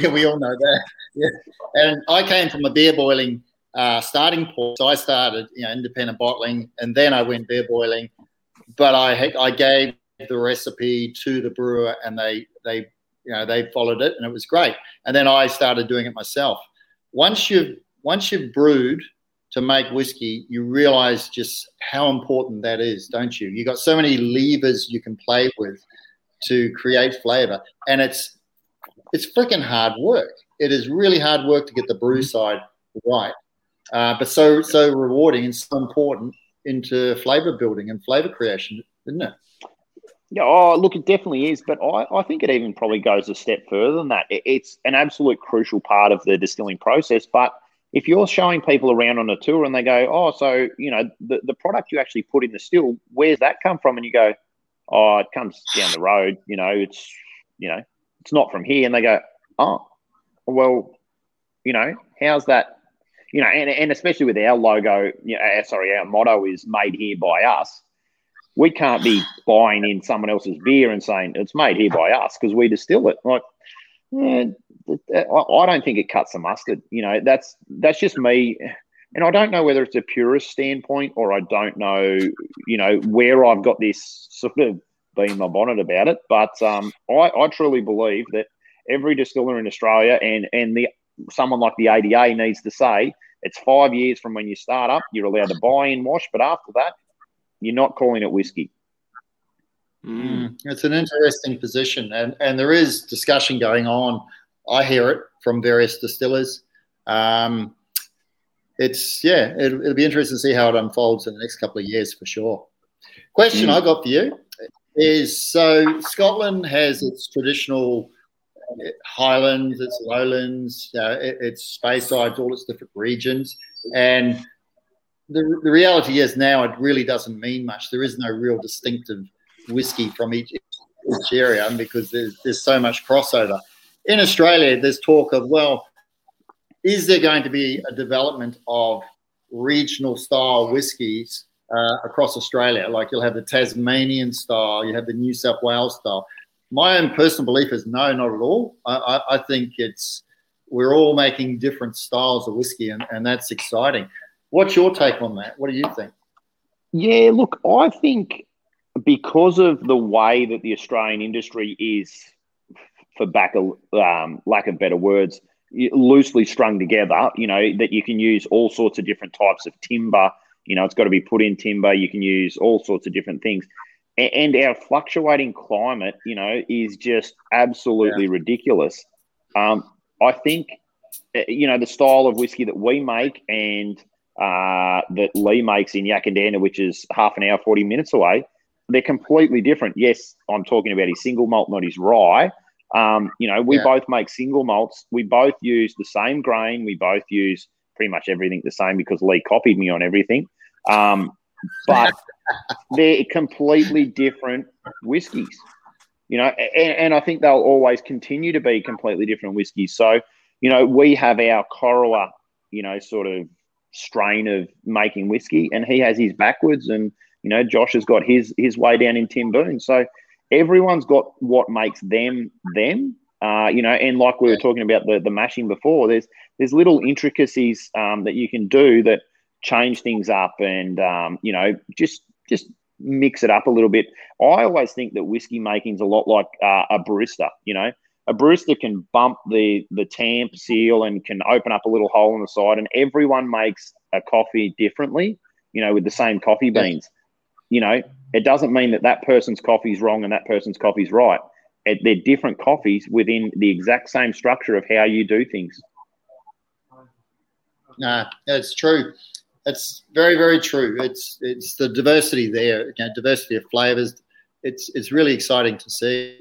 Yeah, we all know that. *laughs* Yeah. And I came from a beer boiling uh, starting point. So I started, you know, independent bottling, and then I went beer boiling. But I I gave the recipe to the brewer, and they they you know they followed it, and it was great. And then I started doing it myself. Once you once you've brewed to make whiskey, you realize just how important that is, don't you? You got so many levers you can play with to create flavor, and it's it's freaking hard work. It is really hard work to get the brew side right, uh, but so so rewarding and so important into flavor building and flavor creation, isn't it? Yeah, oh, look, it definitely is, but I, I think it even probably goes a step further than that. It, it's an absolute crucial part of the distilling process. But if you're showing people around on a tour and they go, oh, so, you know, the, the product you actually put in the still, where's that come from? And you go, oh, it comes down the road, you know, it's, you know, it's not from here. And they go, oh, well, you know, how's that? You know, and, and especially with our logo, you know, uh, sorry, our motto is made here by us we can't be buying in someone else's beer and saying it's made here by us because we distill it. Like, yeah, I don't think it cuts the mustard. You know, that's that's just me, and I don't know whether it's a purist standpoint or I don't know, you know, where I've got this sort of being my bonnet about it. But um, I, I truly believe that every distiller in Australia and and the someone like the ADA needs to say it's five years from when you start up. You're allowed to buy in wash, but after that, you're not calling it whiskey. Mm. It's an interesting position, and and there is discussion going on. I hear it from various distillers. Um, it's yeah, it, it'll be interesting to see how it unfolds in the next couple of years for sure. Question Mm. I got for you is: so Scotland has its traditional highlands, its lowlands, uh, it, its Speysides, all its different regions, and the, the reality is now it really doesn't mean much. There is no real distinctive whiskey from each, each area because there's, there's so much crossover. In Australia, there's talk of, well, is there going to be a development of regional style whiskies uh, across Australia? Like you'll have the Tasmanian style, you have the New South Wales style. My own personal belief is no, not at all. I, I, I think it's we're all making different styles of whiskey, and, and that's exciting. What's your take on that? What do you think? Yeah, look, I think because of the way that the Australian industry is, for back a um, lack of better words, loosely strung together, you know, that you can use all sorts of different types of timber. You know, it's got to be put in timber. You can use all sorts of different things. And our fluctuating climate, you know, is just absolutely ridiculous. Um, I think, uh, you know, the style of whiskey that we make and uh, that Lee makes in Yackandandah, which is half an hour, 40 minutes away, they're completely different. Yes, I'm talking about his single malt, not his rye. Um, you know, we Yeah. both make single malts. We both use the same grain. We both use pretty much everything the same because Lee copied me on everything. Um, but *laughs* they're completely different whiskies. You know, and, and I think they'll always continue to be completely different whiskies. So, you know, we have our Corowa, you know, sort of strain of making whiskey, and he has his Backwoods, and you know, Josh has got his his way down in Timboon. So everyone's got what makes them them. Uh, you know, and like we were talking about the the mashing before, there's there's little intricacies um, that you can do that change things up, and um, you know, just just mix it up a little bit. I always think that whiskey making is a lot like uh, a barista. You know, a barista can bump the the tamp seal and can open up a little hole in the side, and everyone makes a coffee differently. You know, with the same coffee beans. You know, it doesn't mean that that person's coffee is wrong and that person's coffee is right. It, they're different coffees within the exact same structure of how you do things. No, that's true. That's very, very true. It's it's the diversity there, you know, diversity of flavors. It's it's really exciting to see.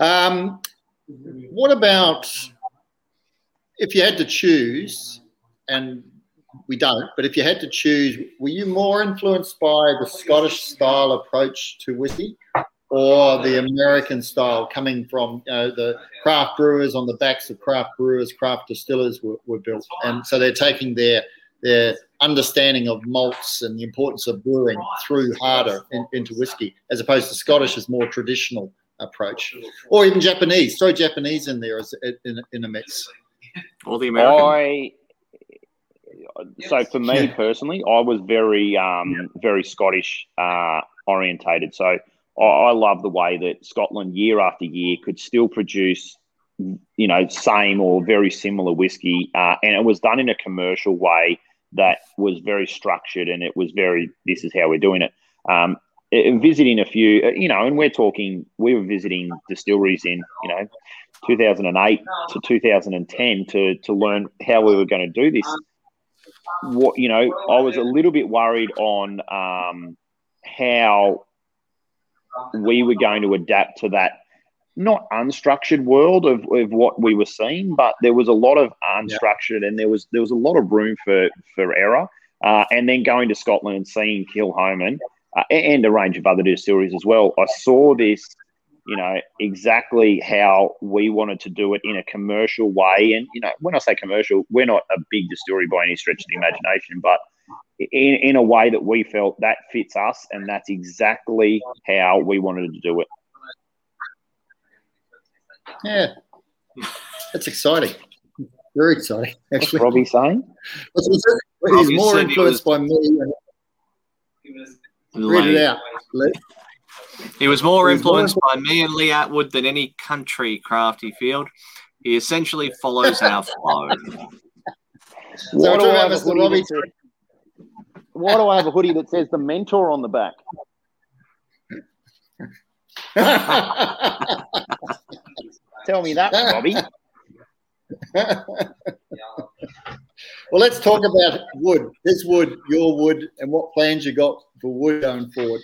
Um, what about if you had to choose, and we don't, but if you had to choose, were you more influenced by the Scottish style approach to whiskey or the American style coming from you know, the craft brewers on the backs of craft brewers, craft distillers were, were built. And so they're taking their their understanding of malts and the importance of brewing through harder in, into whiskey, as opposed to Scottish is more traditional approach, or even Japanese. Throw Japanese in there as in, in a mix. Or the American. I so for me personally, I was very um, very Scottish uh, orientated. So I, I love the way that Scotland year after year could still produce you know same or very similar whiskey, uh, and it was done in a commercial way that was very structured and it was very this is how we're doing it. Um, visiting a few, uh, you know, and we're talking, we were visiting distilleries in, you know, 2008 to 2010 to to learn how we were going to do this. What you know, I was a little bit worried on um, how we were going to adapt to that not unstructured world of, of what we were seeing, but there was a lot of unstructured yeah. and there was there was a lot of room for for error. Uh, and then going to Scotland and seeing Kilchoman uh, and a range of other distilleries as well, I saw this, you know, exactly how we wanted to do it in a commercial way. And you know, when I say commercial, we're not a big distillery by any stretch of the imagination, but in, in a way that we felt that fits us, and that's exactly how we wanted to do it. Yeah, that's exciting. Very exciting, actually. What's Robbie saying? He's more influenced was, by me. Read it out. Lee. He was more he influenced more by me and Lee Atwood than any country crafty field. He essentially follows our *laughs* flow. Why do, I have a hoodie that why do I have a hoodie that says the mentor on the back? *laughs* Tell me that, Bobby. *laughs* well, let's talk about wood. This wood, your wood, and what plans you got for wood going forward.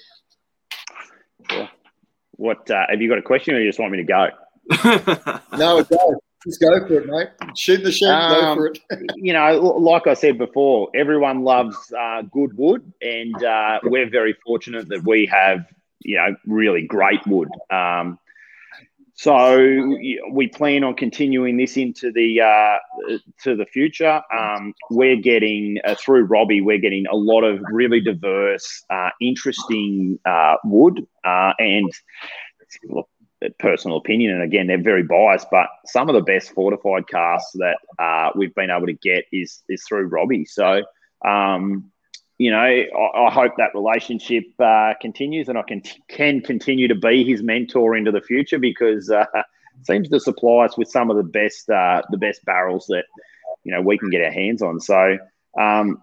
What uh, have you got a question, or you just want me to go? *laughs* no, go. Just go for it, mate. Shoot the shit. Um, go for it. *laughs* you know, like I said before, everyone loves uh, good wood, and uh, we're very fortunate that we have you know really great wood. Um, so we plan on continuing this into the uh, to the future. Um, we're getting uh, through Robbie. We're getting a lot of really diverse, uh, interesting uh, wood, uh, and look, personal opinion. And again, they're very biased, but some of the best fortified casts that uh, we've been able to get is is through Robbie. So. Um, you know, I, I, hope that relationship uh, continues and I can can continue to be his mentor into the future because uh, seems to supply us with some of the best uh, the best barrels that you know we can get our hands on. So um,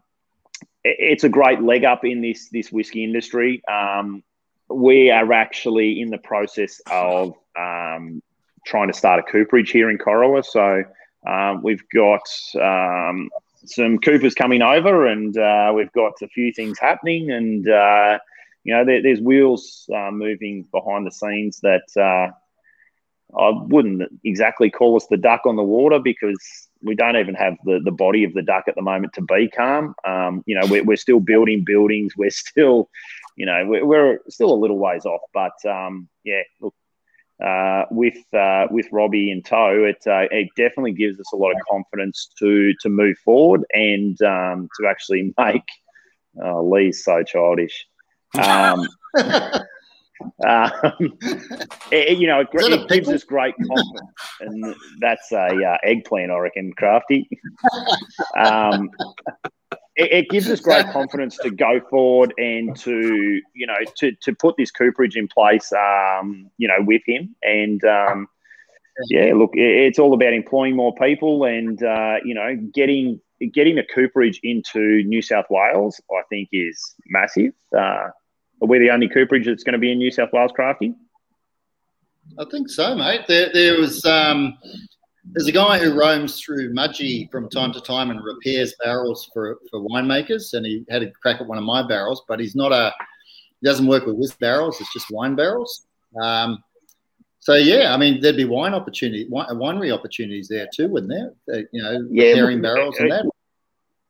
it, it's a great leg up in this this whiskey industry. Um, we are actually in the process of um, trying to start a cooperage here in Corowa. So um, we've got um, some Coopers coming over, and uh, we've got a few things happening, and uh, you know, there, there's wheels uh, moving behind the scenes that uh, I wouldn't exactly call us the duck on the water because we don't even have the, the body of the duck at the moment to be calm. Um, you know, we're, we're still building buildings. We're still, you know, we're, we're still a little ways off. But um, yeah, look, uh, with uh, with Robbie in tow, it uh, it definitely gives us a lot of confidence to to move forward and um, to actually *laughs* make. Oh, Lee's so childish. Um, *laughs* um, it, you know, it, it gives us great confidence, and that's a uh, eggplant, I reckon, crafty. *laughs* Um, it, it, gives us great *laughs* confidence to go forward and to you know to to put this cooperage in place, um, you know, with him, and um, yeah, look, it's all about employing more people and uh, you know getting getting a cooperage into New South Wales. I think is massive. Uh, are we the only cooperage that's going to be in New South Wales crafting? I think so, mate. There, there was um, there's a guy who roams through Mudgee from time to time and repairs barrels for for winemakers, and he had a crack at one of my barrels, but he's not a he doesn't work with whisk barrels; it's just wine barrels. Um, so yeah, I mean, there'd be wine opportunity, winery opportunities there too, wouldn't there? Uh, you know, yeah, repairing barrels and that.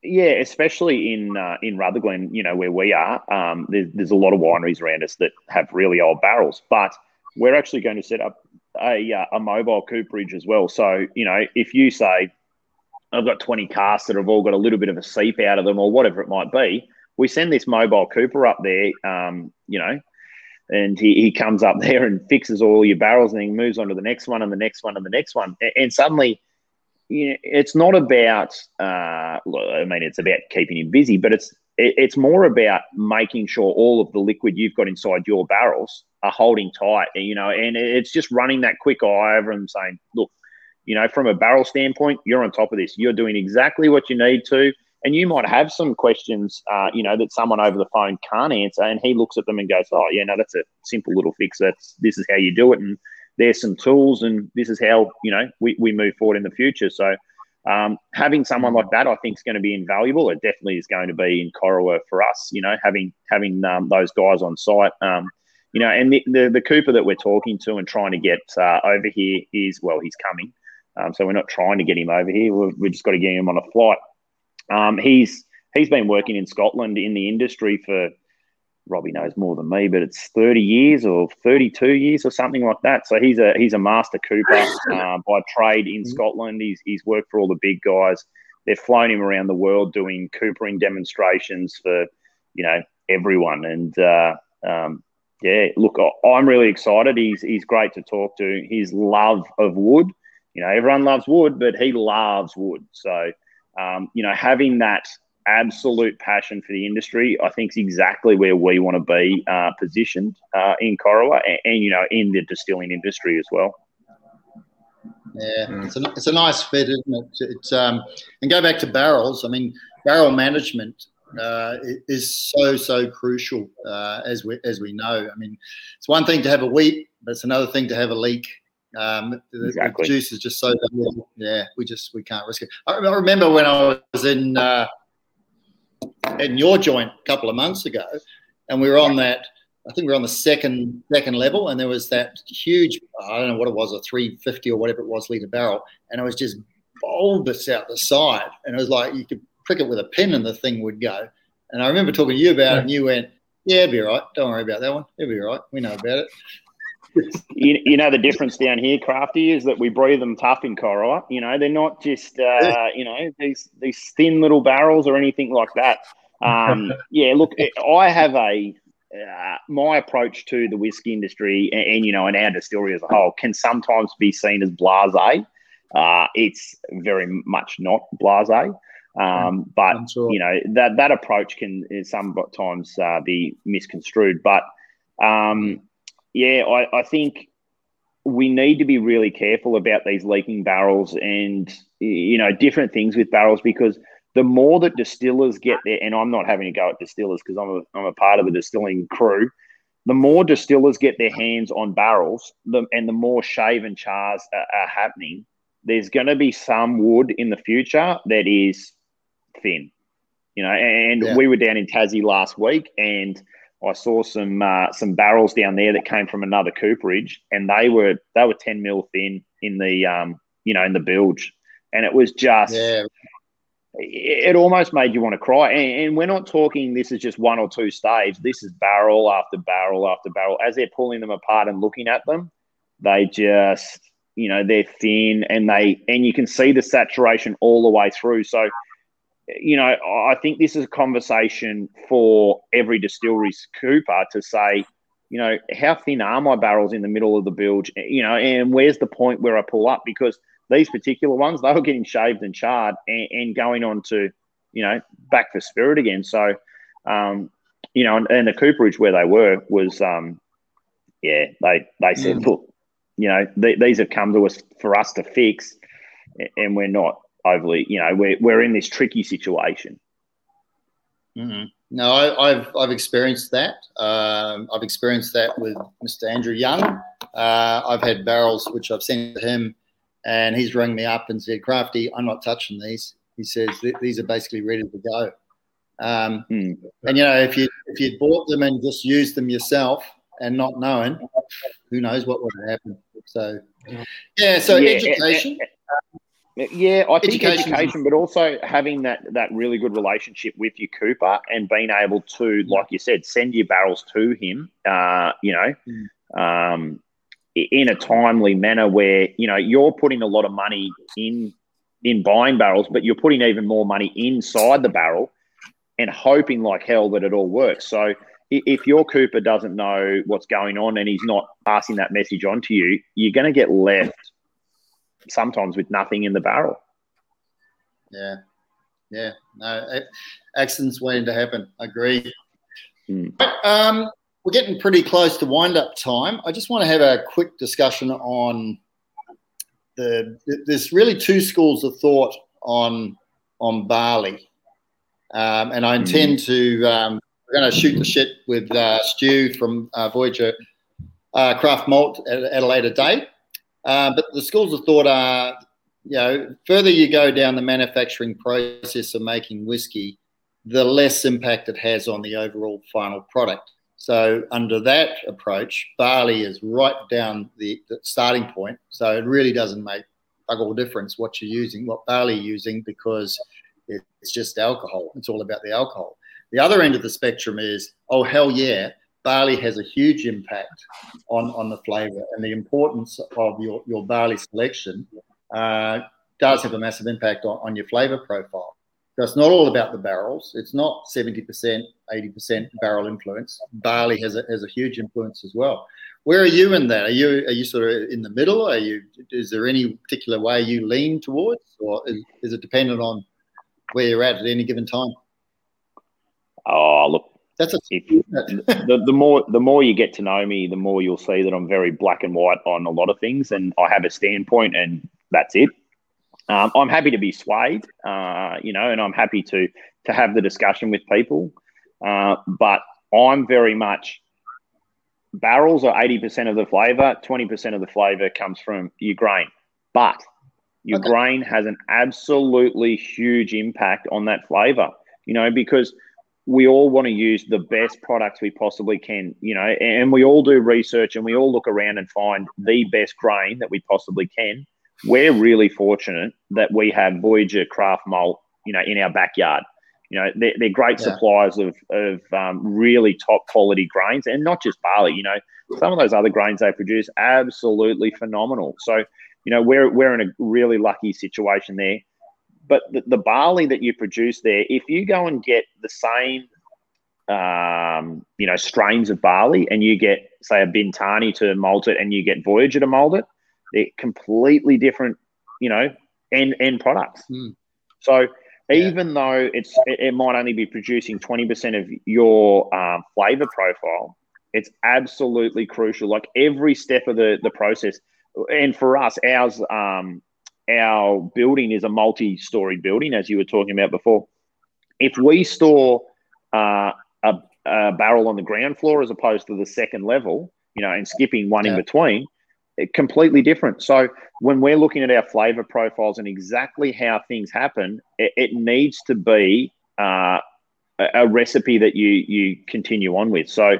Yeah, especially in uh, in Rutherglen, you know, where we are, um, there's, there's a lot of wineries around us that have really old barrels. But we're actually going to set up a, uh, a mobile cooperage as well. So, you know, if you say, I've got 20 casks that have all got a little bit of a seep out of them or whatever it might be, we send this mobile cooper up there, um, you know, and he, he comes up *laughs* there and fixes all your barrels and he moves on to the next one and the next one and the next one. And, and suddenly – you know, it's not about. Uh, I mean, it's about keeping you busy, but it's it, it's more about making sure all of the liquid you've got inside your barrels are holding tight. You know, and it's just running that quick eye over them, saying, "Look, you know, from a barrel standpoint, you're on top of this. You're doing exactly what you need to." And you might have some questions, uh, you know, that someone over the phone can't answer, and he looks at them and goes, "Oh, yeah, no, that's a simple little fix. That's this is how you do it." And there's some tools, and this is how you know we, we move forward in the future. So um, having someone like that, I think, is going to be invaluable. It definitely is going to be in Corowa for us. You know, having having um, those guys on site. Um, you know, and the, the, the Cooper that we're talking to and trying to get uh, over here is well, he's coming. Um, so we're not trying to get him over here. We've, we've just got to get him on a flight. Um, he's he's been working in Scotland in the industry for Robbie knows more than me, but it's 30 years or 32 years or something like that. So he's a he's a master cooper *laughs* uh, by trade in mm-hmm. Scotland. He's he's worked for all the big guys. They've flown him around the world doing coopering demonstrations for you know everyone. And uh, um, yeah, look, I'm really excited. He's he's great to talk to. His love of wood, you know, everyone loves wood, but he loves wood. So um, you know, having that absolute passion for the industry. I think is exactly where we want to be uh, positioned uh, in Corowa and, and, you know, in the distilling industry as well. Yeah, mm. it's a, it's a nice fit, isn't it? It's um, and go back to barrels. I mean, barrel management uh, is so so crucial uh, as we as we know. I mean, it's one thing to have a weep, but it's another thing to have a leak. Um, the, exactly. the juice is just so yeah. We just we can't risk it. I remember when I was in uh, in your joint a couple of months ago, and we were on that. I think we were on the second second level, and there was that huge. I don't know what it was, a 350 or whatever it was liter barrel, and it was just bulbous out the side, and it was like you could prick it with a pin, and the thing would go. And I remember talking to you about it, and you went, "Yeah, it'll be right. Don't worry about that one. It'll be right. We know about it." You, you know the difference down here, Crafty, is that we breathe them tough in Corowa. You know, they're not just uh, you know these these thin little barrels or anything like that. Um, *laughs* yeah, look, I have a uh, my approach to the whiskey industry and, and, you know and our distillery as a whole can sometimes be seen as blasé. Uh, it's very much not blasé. Um, but sure. you know that that approach can sometimes uh, be misconstrued. But um, yeah, I, I think we need to be really careful about these leaking barrels and you know different things with barrels because the more that distillers get there, and I'm not having to go at distillers because I'm a, I'm a part of the distilling crew. The more distillers get their hands on barrels, the, and the more shave and chars are, are happening, there's going to be some wood in the future that is thin. You know, and yeah. we were down in Tassie last week, and I saw some uh, some barrels down there that came from another cooperage, and they were they were ten mil thin in the um, you know in the bilge, and it was just Yeah. it almost made you want to cry. And, and we're not talking this is just one or two staves. This is barrel after barrel after barrel. As they're pulling them apart and looking at them, they just, you know, they're thin and they, and you can see the saturation all the way through. So, you know, I think this is a conversation for every distillery's cooper to say, you know, how thin are my barrels in the middle of the bilge? You know, and where's the point where I pull up? Because these particular ones, they were getting shaved and charred and, and going on to, you know, back for spirit again. So, um, you know, and, and the cooperage where they were was, um, yeah, they they said, Mm. look, you know, th- these have come to us for us to fix, and we're not overly, you know, we're we're in this tricky situation. Mhm. No, I, I've I've experienced that. Um, I've experienced that with Mr. Andrew Young. Uh, I've had barrels which I've sent to him, and he's rung me up and said, "Crafty, I'm not touching these." He says these are basically ready to go. Um, Hmm. and you know, if you if you bought them and just used them yourself and not knowing, who knows what would have happened. So, yeah. So Yeah, education. Yeah, I think Education. education, but also having that that really good relationship with your Cooper and being able to, like you said, send your barrels to him. Uh, you know, um, in a timely manner where you know you're putting a lot of money in in buying barrels, but you're putting even more money inside the barrel and hoping like hell that it all works. So if your Cooper doesn't know what's going on and he's not passing that message on to you, you're going to get left sometimes with nothing in the barrel. Yeah, yeah. No, accidents waiting to happen. I agree. Mm. Um, we're getting pretty close to wind up time. I just want to have a quick discussion on the. There's really two schools of thought on on barley, um, and I intend to. Um, we're going to shoot the shit with uh, Stu from uh, Voyager uh, Craft Malt at, at a later date. Uh, but the schools of thought are you know, further you go down the manufacturing process of making whiskey, the less impact it has on the overall final product. So, under that approach, barley is right down the, the starting point. So, it really doesn't make bug all difference what you're using, what barley you're using, because it's just alcohol. It's all about the alcohol. The other end of the spectrum is, oh, hell yeah, barley has a huge impact on, on the flavor and the importance of your, your barley selection uh, does have a massive impact on, on your flavor profile. So it's not all about the barrels. It's not 70%, 80% barrel influence. Barley has a, has a huge influence as well. Where are you in that? Are you are you sort of in the middle? Are you is there any particular way you lean towards, or is, is it dependent on where you're at at any given time? That's a if the, the more the more you get to know me, the more you'll see that I'm very black and white on a lot of things, and I have a standpoint, and that's it. Um, I'm happy to be swayed, uh, you know, and I'm happy to to have the discussion with people. Uh, but I'm very much barrels are 80% of the flavor, 20% of the flavor comes from your grain. But your Okay. grain has an absolutely huge impact on that flavor, you know, because we all want to use the best products we possibly can, you know, and we all do research and we all look around and find the best grain that we possibly can. We're really fortunate that we have Voyager Craft Malt, you know, in our backyard. You know, they're, they're great Yeah. suppliers of, of um, really top quality grains and not just barley. You know, some of those other grains they produce, absolutely phenomenal. So, you know, we're, we're in a really lucky situation there. But the, the barley that you produce there, if you go and get the same, um, you know, strains of barley and you get, say, a Bintani to malt it and you get Voyager to malt it, they're completely different, you know, end, end products. Hmm. So Yeah. even though it's it, it might only be producing 20% of your um, flavor profile, it's absolutely crucial. Like every step of the, the process. And for us, ours, um, our building is a multi-story building, as you were talking about before. If we store uh, a, a barrel on the ground floor as opposed to the second level, you know, and skipping one in between, it, completely different. So when we're looking at our flavor profiles and exactly how things happen, it, it needs to be uh, a, a recipe that you you continue on with. So,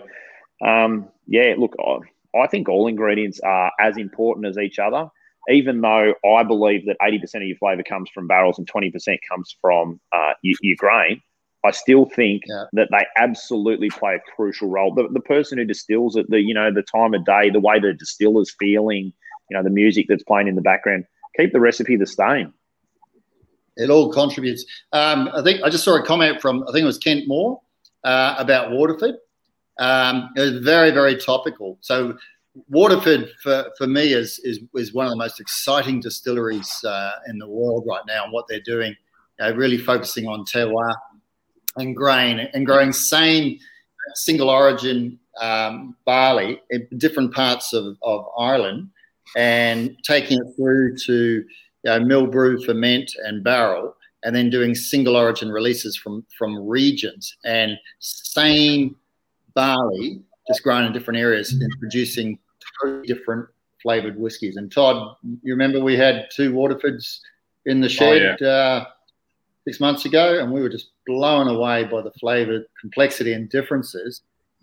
um, yeah, look, I, I think all ingredients are as important as each other. Even though I believe that 80% of your flavor comes from barrels and 20% comes from uh, your, your grain, I still think Yeah. that they absolutely play a crucial role. The, the person who distills it, the you know the time of day, the way the distiller's feeling, you know the music that's playing in the background, keep the recipe the same. It all contributes. Um, I think I just saw a comment from I think it was Kent Moore uh, about Waterford. Um, it was very very topical. So Waterford for, for me is, is is one of the most exciting distilleries uh, in the world right now, and what they're doing, uh, really focusing on terroir and grain and growing same single origin um, barley in different parts of, of Ireland and taking it through to you know, mill brew, ferment, and barrel, and then doing single origin releases from from regions and same barley, just grown in different areas and producing different flavored whiskies. And Todd, you remember we had two Waterfords in the shed uh, six months ago, and we were just blown away by the flavor complexity and differences.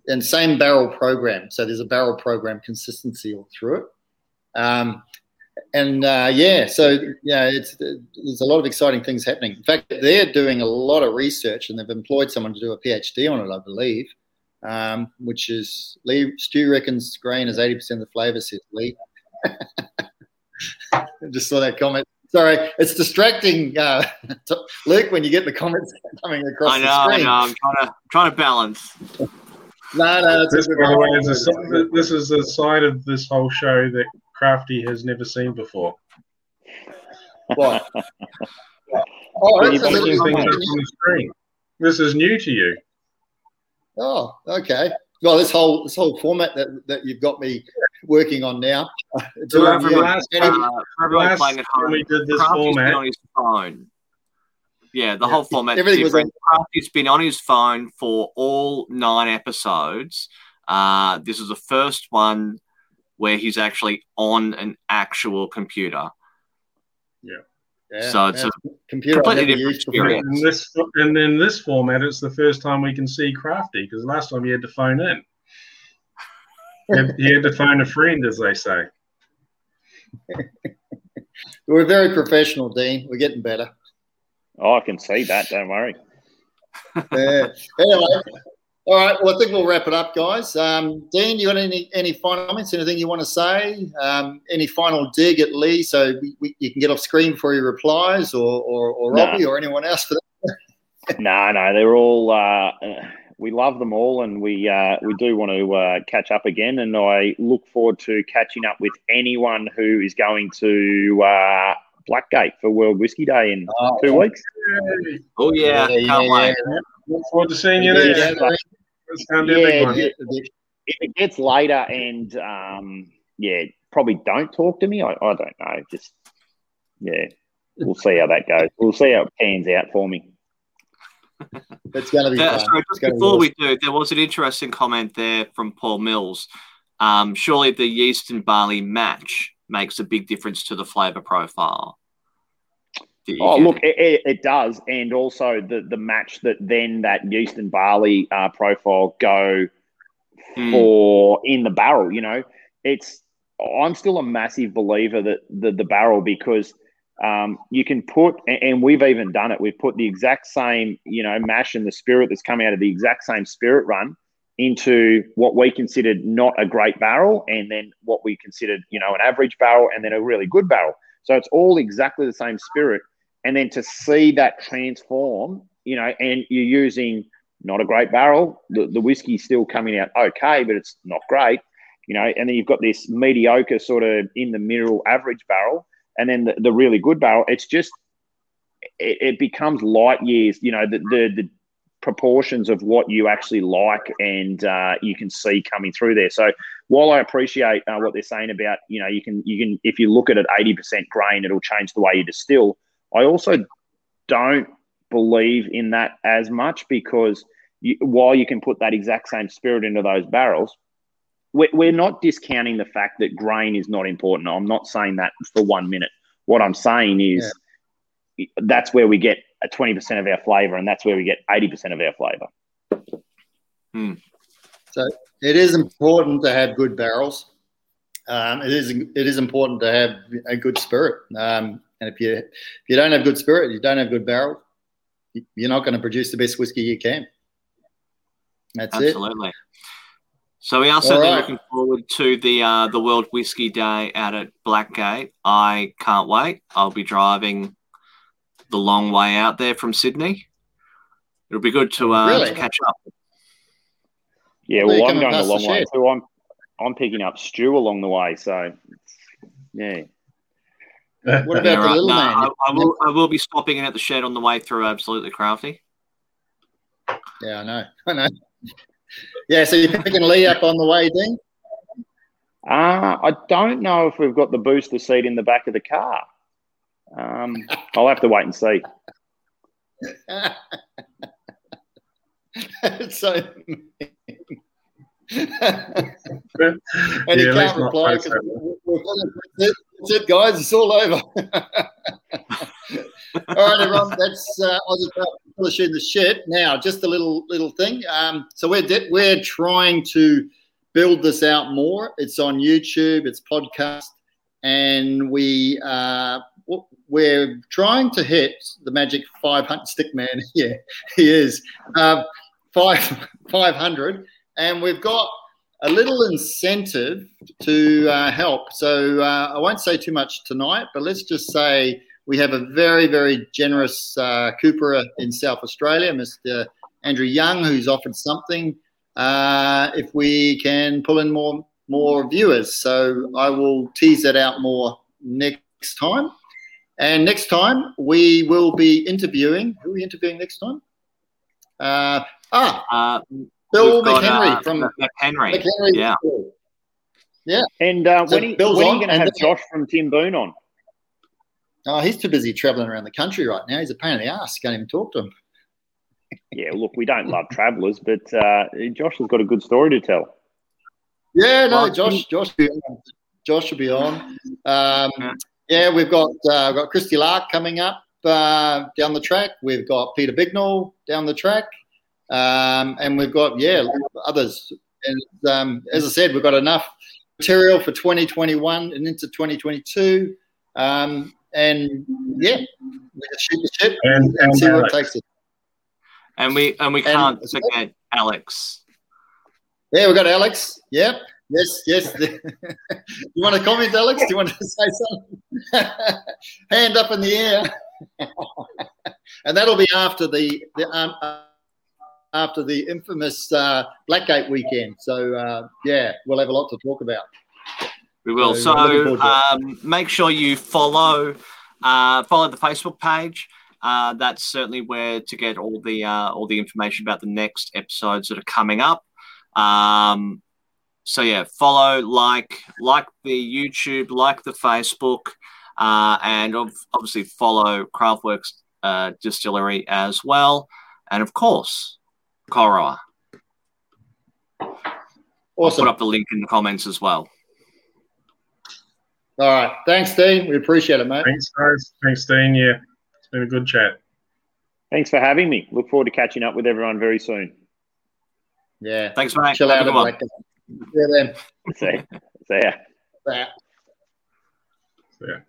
And same barrel program, so there's a barrel program consistency all through it. Um, and uh, yeah, so yeah, it's there's a lot of exciting things happening. In fact, they're doing a lot of research, and they've employed someone to do a PhD on it, I believe. Um, which is Lee Stu reckons grain is eighty percent of the flavour. Says Lee. *laughs* Just saw that comment. Sorry, it's distracting, uh, Luke, when you get the comments *laughs* coming across I know, the I know. I'm trying to trying to balance. No, no, it's This, a by the way, is a, this is a side of this whole show that Crafty has never seen before. what? *laughs* Oh, Can that's a little Things on the screen. This is new to you. Oh, okay. Well, this whole this whole format that, that you've got me working on now. *laughs* So all for last Uh, for everyone Last playing at home, we did this Crafty's been format, on his phone. Yeah, the Yeah, whole format everything was different. Crafty's been on his phone for all nine episodes. Uh, this is the first one where he's actually on an actual computer. Yeah, So it's yeah. a computer completely different experience. in this and in this format, it's the first time we can see Crafty because last time you had to phone in. You had, you had to phone a friend, as they say. *laughs* We're very professional, Dean. We're getting better. Oh, I can see that. Don't worry. Yeah. anyway, all right. Well, I think we'll wrap it up, guys. Um, Dean, you got any any final comments? Anything you want to say? Um, any final dig at Lee so we, we, you can get off screen before he replies, or or, or No. Robbie, or anyone else for that? *laughs* No, no, they're all. Uh, we love them all, and we uh, we do want to uh, catch up again. And I look forward to catching up with anyone who is going to uh, Blackgate for World Whiskey Day in two weeks. Oh yeah, can't wait. Look forward to seeing you Yeah, there. yeah, It's going to be a big Yeah, If it gets later, and um, yeah, probably don't talk to me. I, I don't know. Just yeah, we'll see how that goes. We'll see how it pans out for me. *laughs* It's going to be Yeah, fun. sorry, just gonna be before awesome. we do, there was an interesting comment there from Paul Mills. Um, surely the yeast and barley match makes a big difference to the flavour profile. Oh, look, it, it, does, and also the the match that then that yeast and barley uh, profile go Hmm. for in the barrel. You know, it's I'm still a massive believer that the the barrel because um, you can put, and, and we've even done it. We've put the exact same, you know, mash and the spirit that's coming out of the exact same spirit run into what we considered not a great barrel, and then what we considered, you know, an average barrel, and then a really good barrel. So it's all exactly the same spirit, and then to see that transform, you know, and you're using not a great barrel, the, the whiskey's still coming out okay, but it's not great, you know, and then you've got this mediocre sort of in the middle average barrel, and then the, the really good barrel. It's just it, it becomes light years, you know, the, the the proportions of what you actually like and uh, you can see coming through there. So while I appreciate uh, what they're saying about, you know, you can you can if you look at it eighty percent grain, it'll change the way you distill. I also don't believe in that as much because you, while you can put that exact same spirit into those barrels, we're, we're not discounting the fact that grain is not important. I'm not saying that for one minute. What I'm saying is that's where we get twenty percent of our flavour, and that's where we get eighty percent of our flavour. So it is important to have good barrels. Um, it is it is important to have a good spirit. Um, and if you if you don't have good spirit, you don't have good barrel. you- You're not going to produce the best whiskey you can. That's it. Absolutely. So we are certainly right. looking forward to the uh, the World Whiskey Day out at Blackgate. I can't wait. I'll be driving the long way out there from Sydney. It'll be good to, uh, Really? to catch up. Yeah, Well, well, I'm going a past the long way too. I'm I'm picking up stew along the way, so yeah. *laughs* What about Yeah, the little No, man? I, I will. I will be stopping in at the shed on the way through. Absolutely crafty. Yeah, I know. *laughs* I know. Yeah, so you're picking Lee up on the way, Dean? Uh, I don't know if we've got the booster seat in the back of the car. Um, I'll have to wait and see. *laughs* so, and he Yeah, let's can't reply because that. that's it, that's it, guys. It's all over. *laughs* all right, everyone. That's uh, Aussie Craft Distillers in the shed. Now, just a little little thing. Um, so we're di- we're trying to build this out more. It's on YouTube. It's podcast, and we uh, w- we're trying to hit the magic 500 stick man. *laughs* Yeah, he is. Um, five 500 and we've got a little incentive to uh, help so uh, i won't say too much tonight but let's just say we have a very very generous uh, cooper in south australia mr andrew young who's offered something uh, if we can pull in more more viewers so i will tease that out more next time and next time we will be interviewing who are we interviewing next time uh, ah Uh, Bill we've got, McHenry uh, from McHenry. McHenry. Yeah. And uh, So when, he, Bill's when are you going to have Josh from Timboon on? Oh, he's too busy traveling around the country right now. He's a pain in the ass. Can't even talk to him. Yeah, look, we don't love travellers, but uh, Josh has got a good story to tell. Yeah, no, Well, Josh, Josh, will be on. Josh will be on. Um, Yeah. yeah, we've got uh, we've got Kristy Lark coming up uh, down the track. We've got Peter Bignell down the track, um, and we've got yeah others. And um, as I said, we've got enough material for 2021 and into 2022. Um, and yeah, we just shoot the shit And, and and see where it takes us. And we and we can't forget Alex. Yeah, we've got Alex. Yep. Yes, yes. *laughs* you want to comment, Alex? Do you want to *laughs* say something? *laughs* Hand up in the air. and that'll be after the, the um, uh, after the infamous uh, Blackgate weekend. So uh, yeah, we'll have a lot to talk about. We will. So, So um, make sure you follow uh, follow the Facebook page. Uh, that's certainly where to get all the uh, all the information about the next episodes that are coming up. Um, so yeah, follow, like, like the YouTube, like the Facebook, uh, and ob- obviously follow Craftworks uh, Distillery as well, and of course, Corowa. I'll Awesome. put up the link in the comments as well. All right. Thanks, Dean. We appreciate it, mate. Thanks, guys. Thanks, Dean. Yeah, it's been a good chat. Thanks for having me. Look forward to catching up with everyone very soon. Yeah. Thanks, mate. Chill Have out a at good one. Blackgate. Yeah, then. See, see ya. That. Yeah.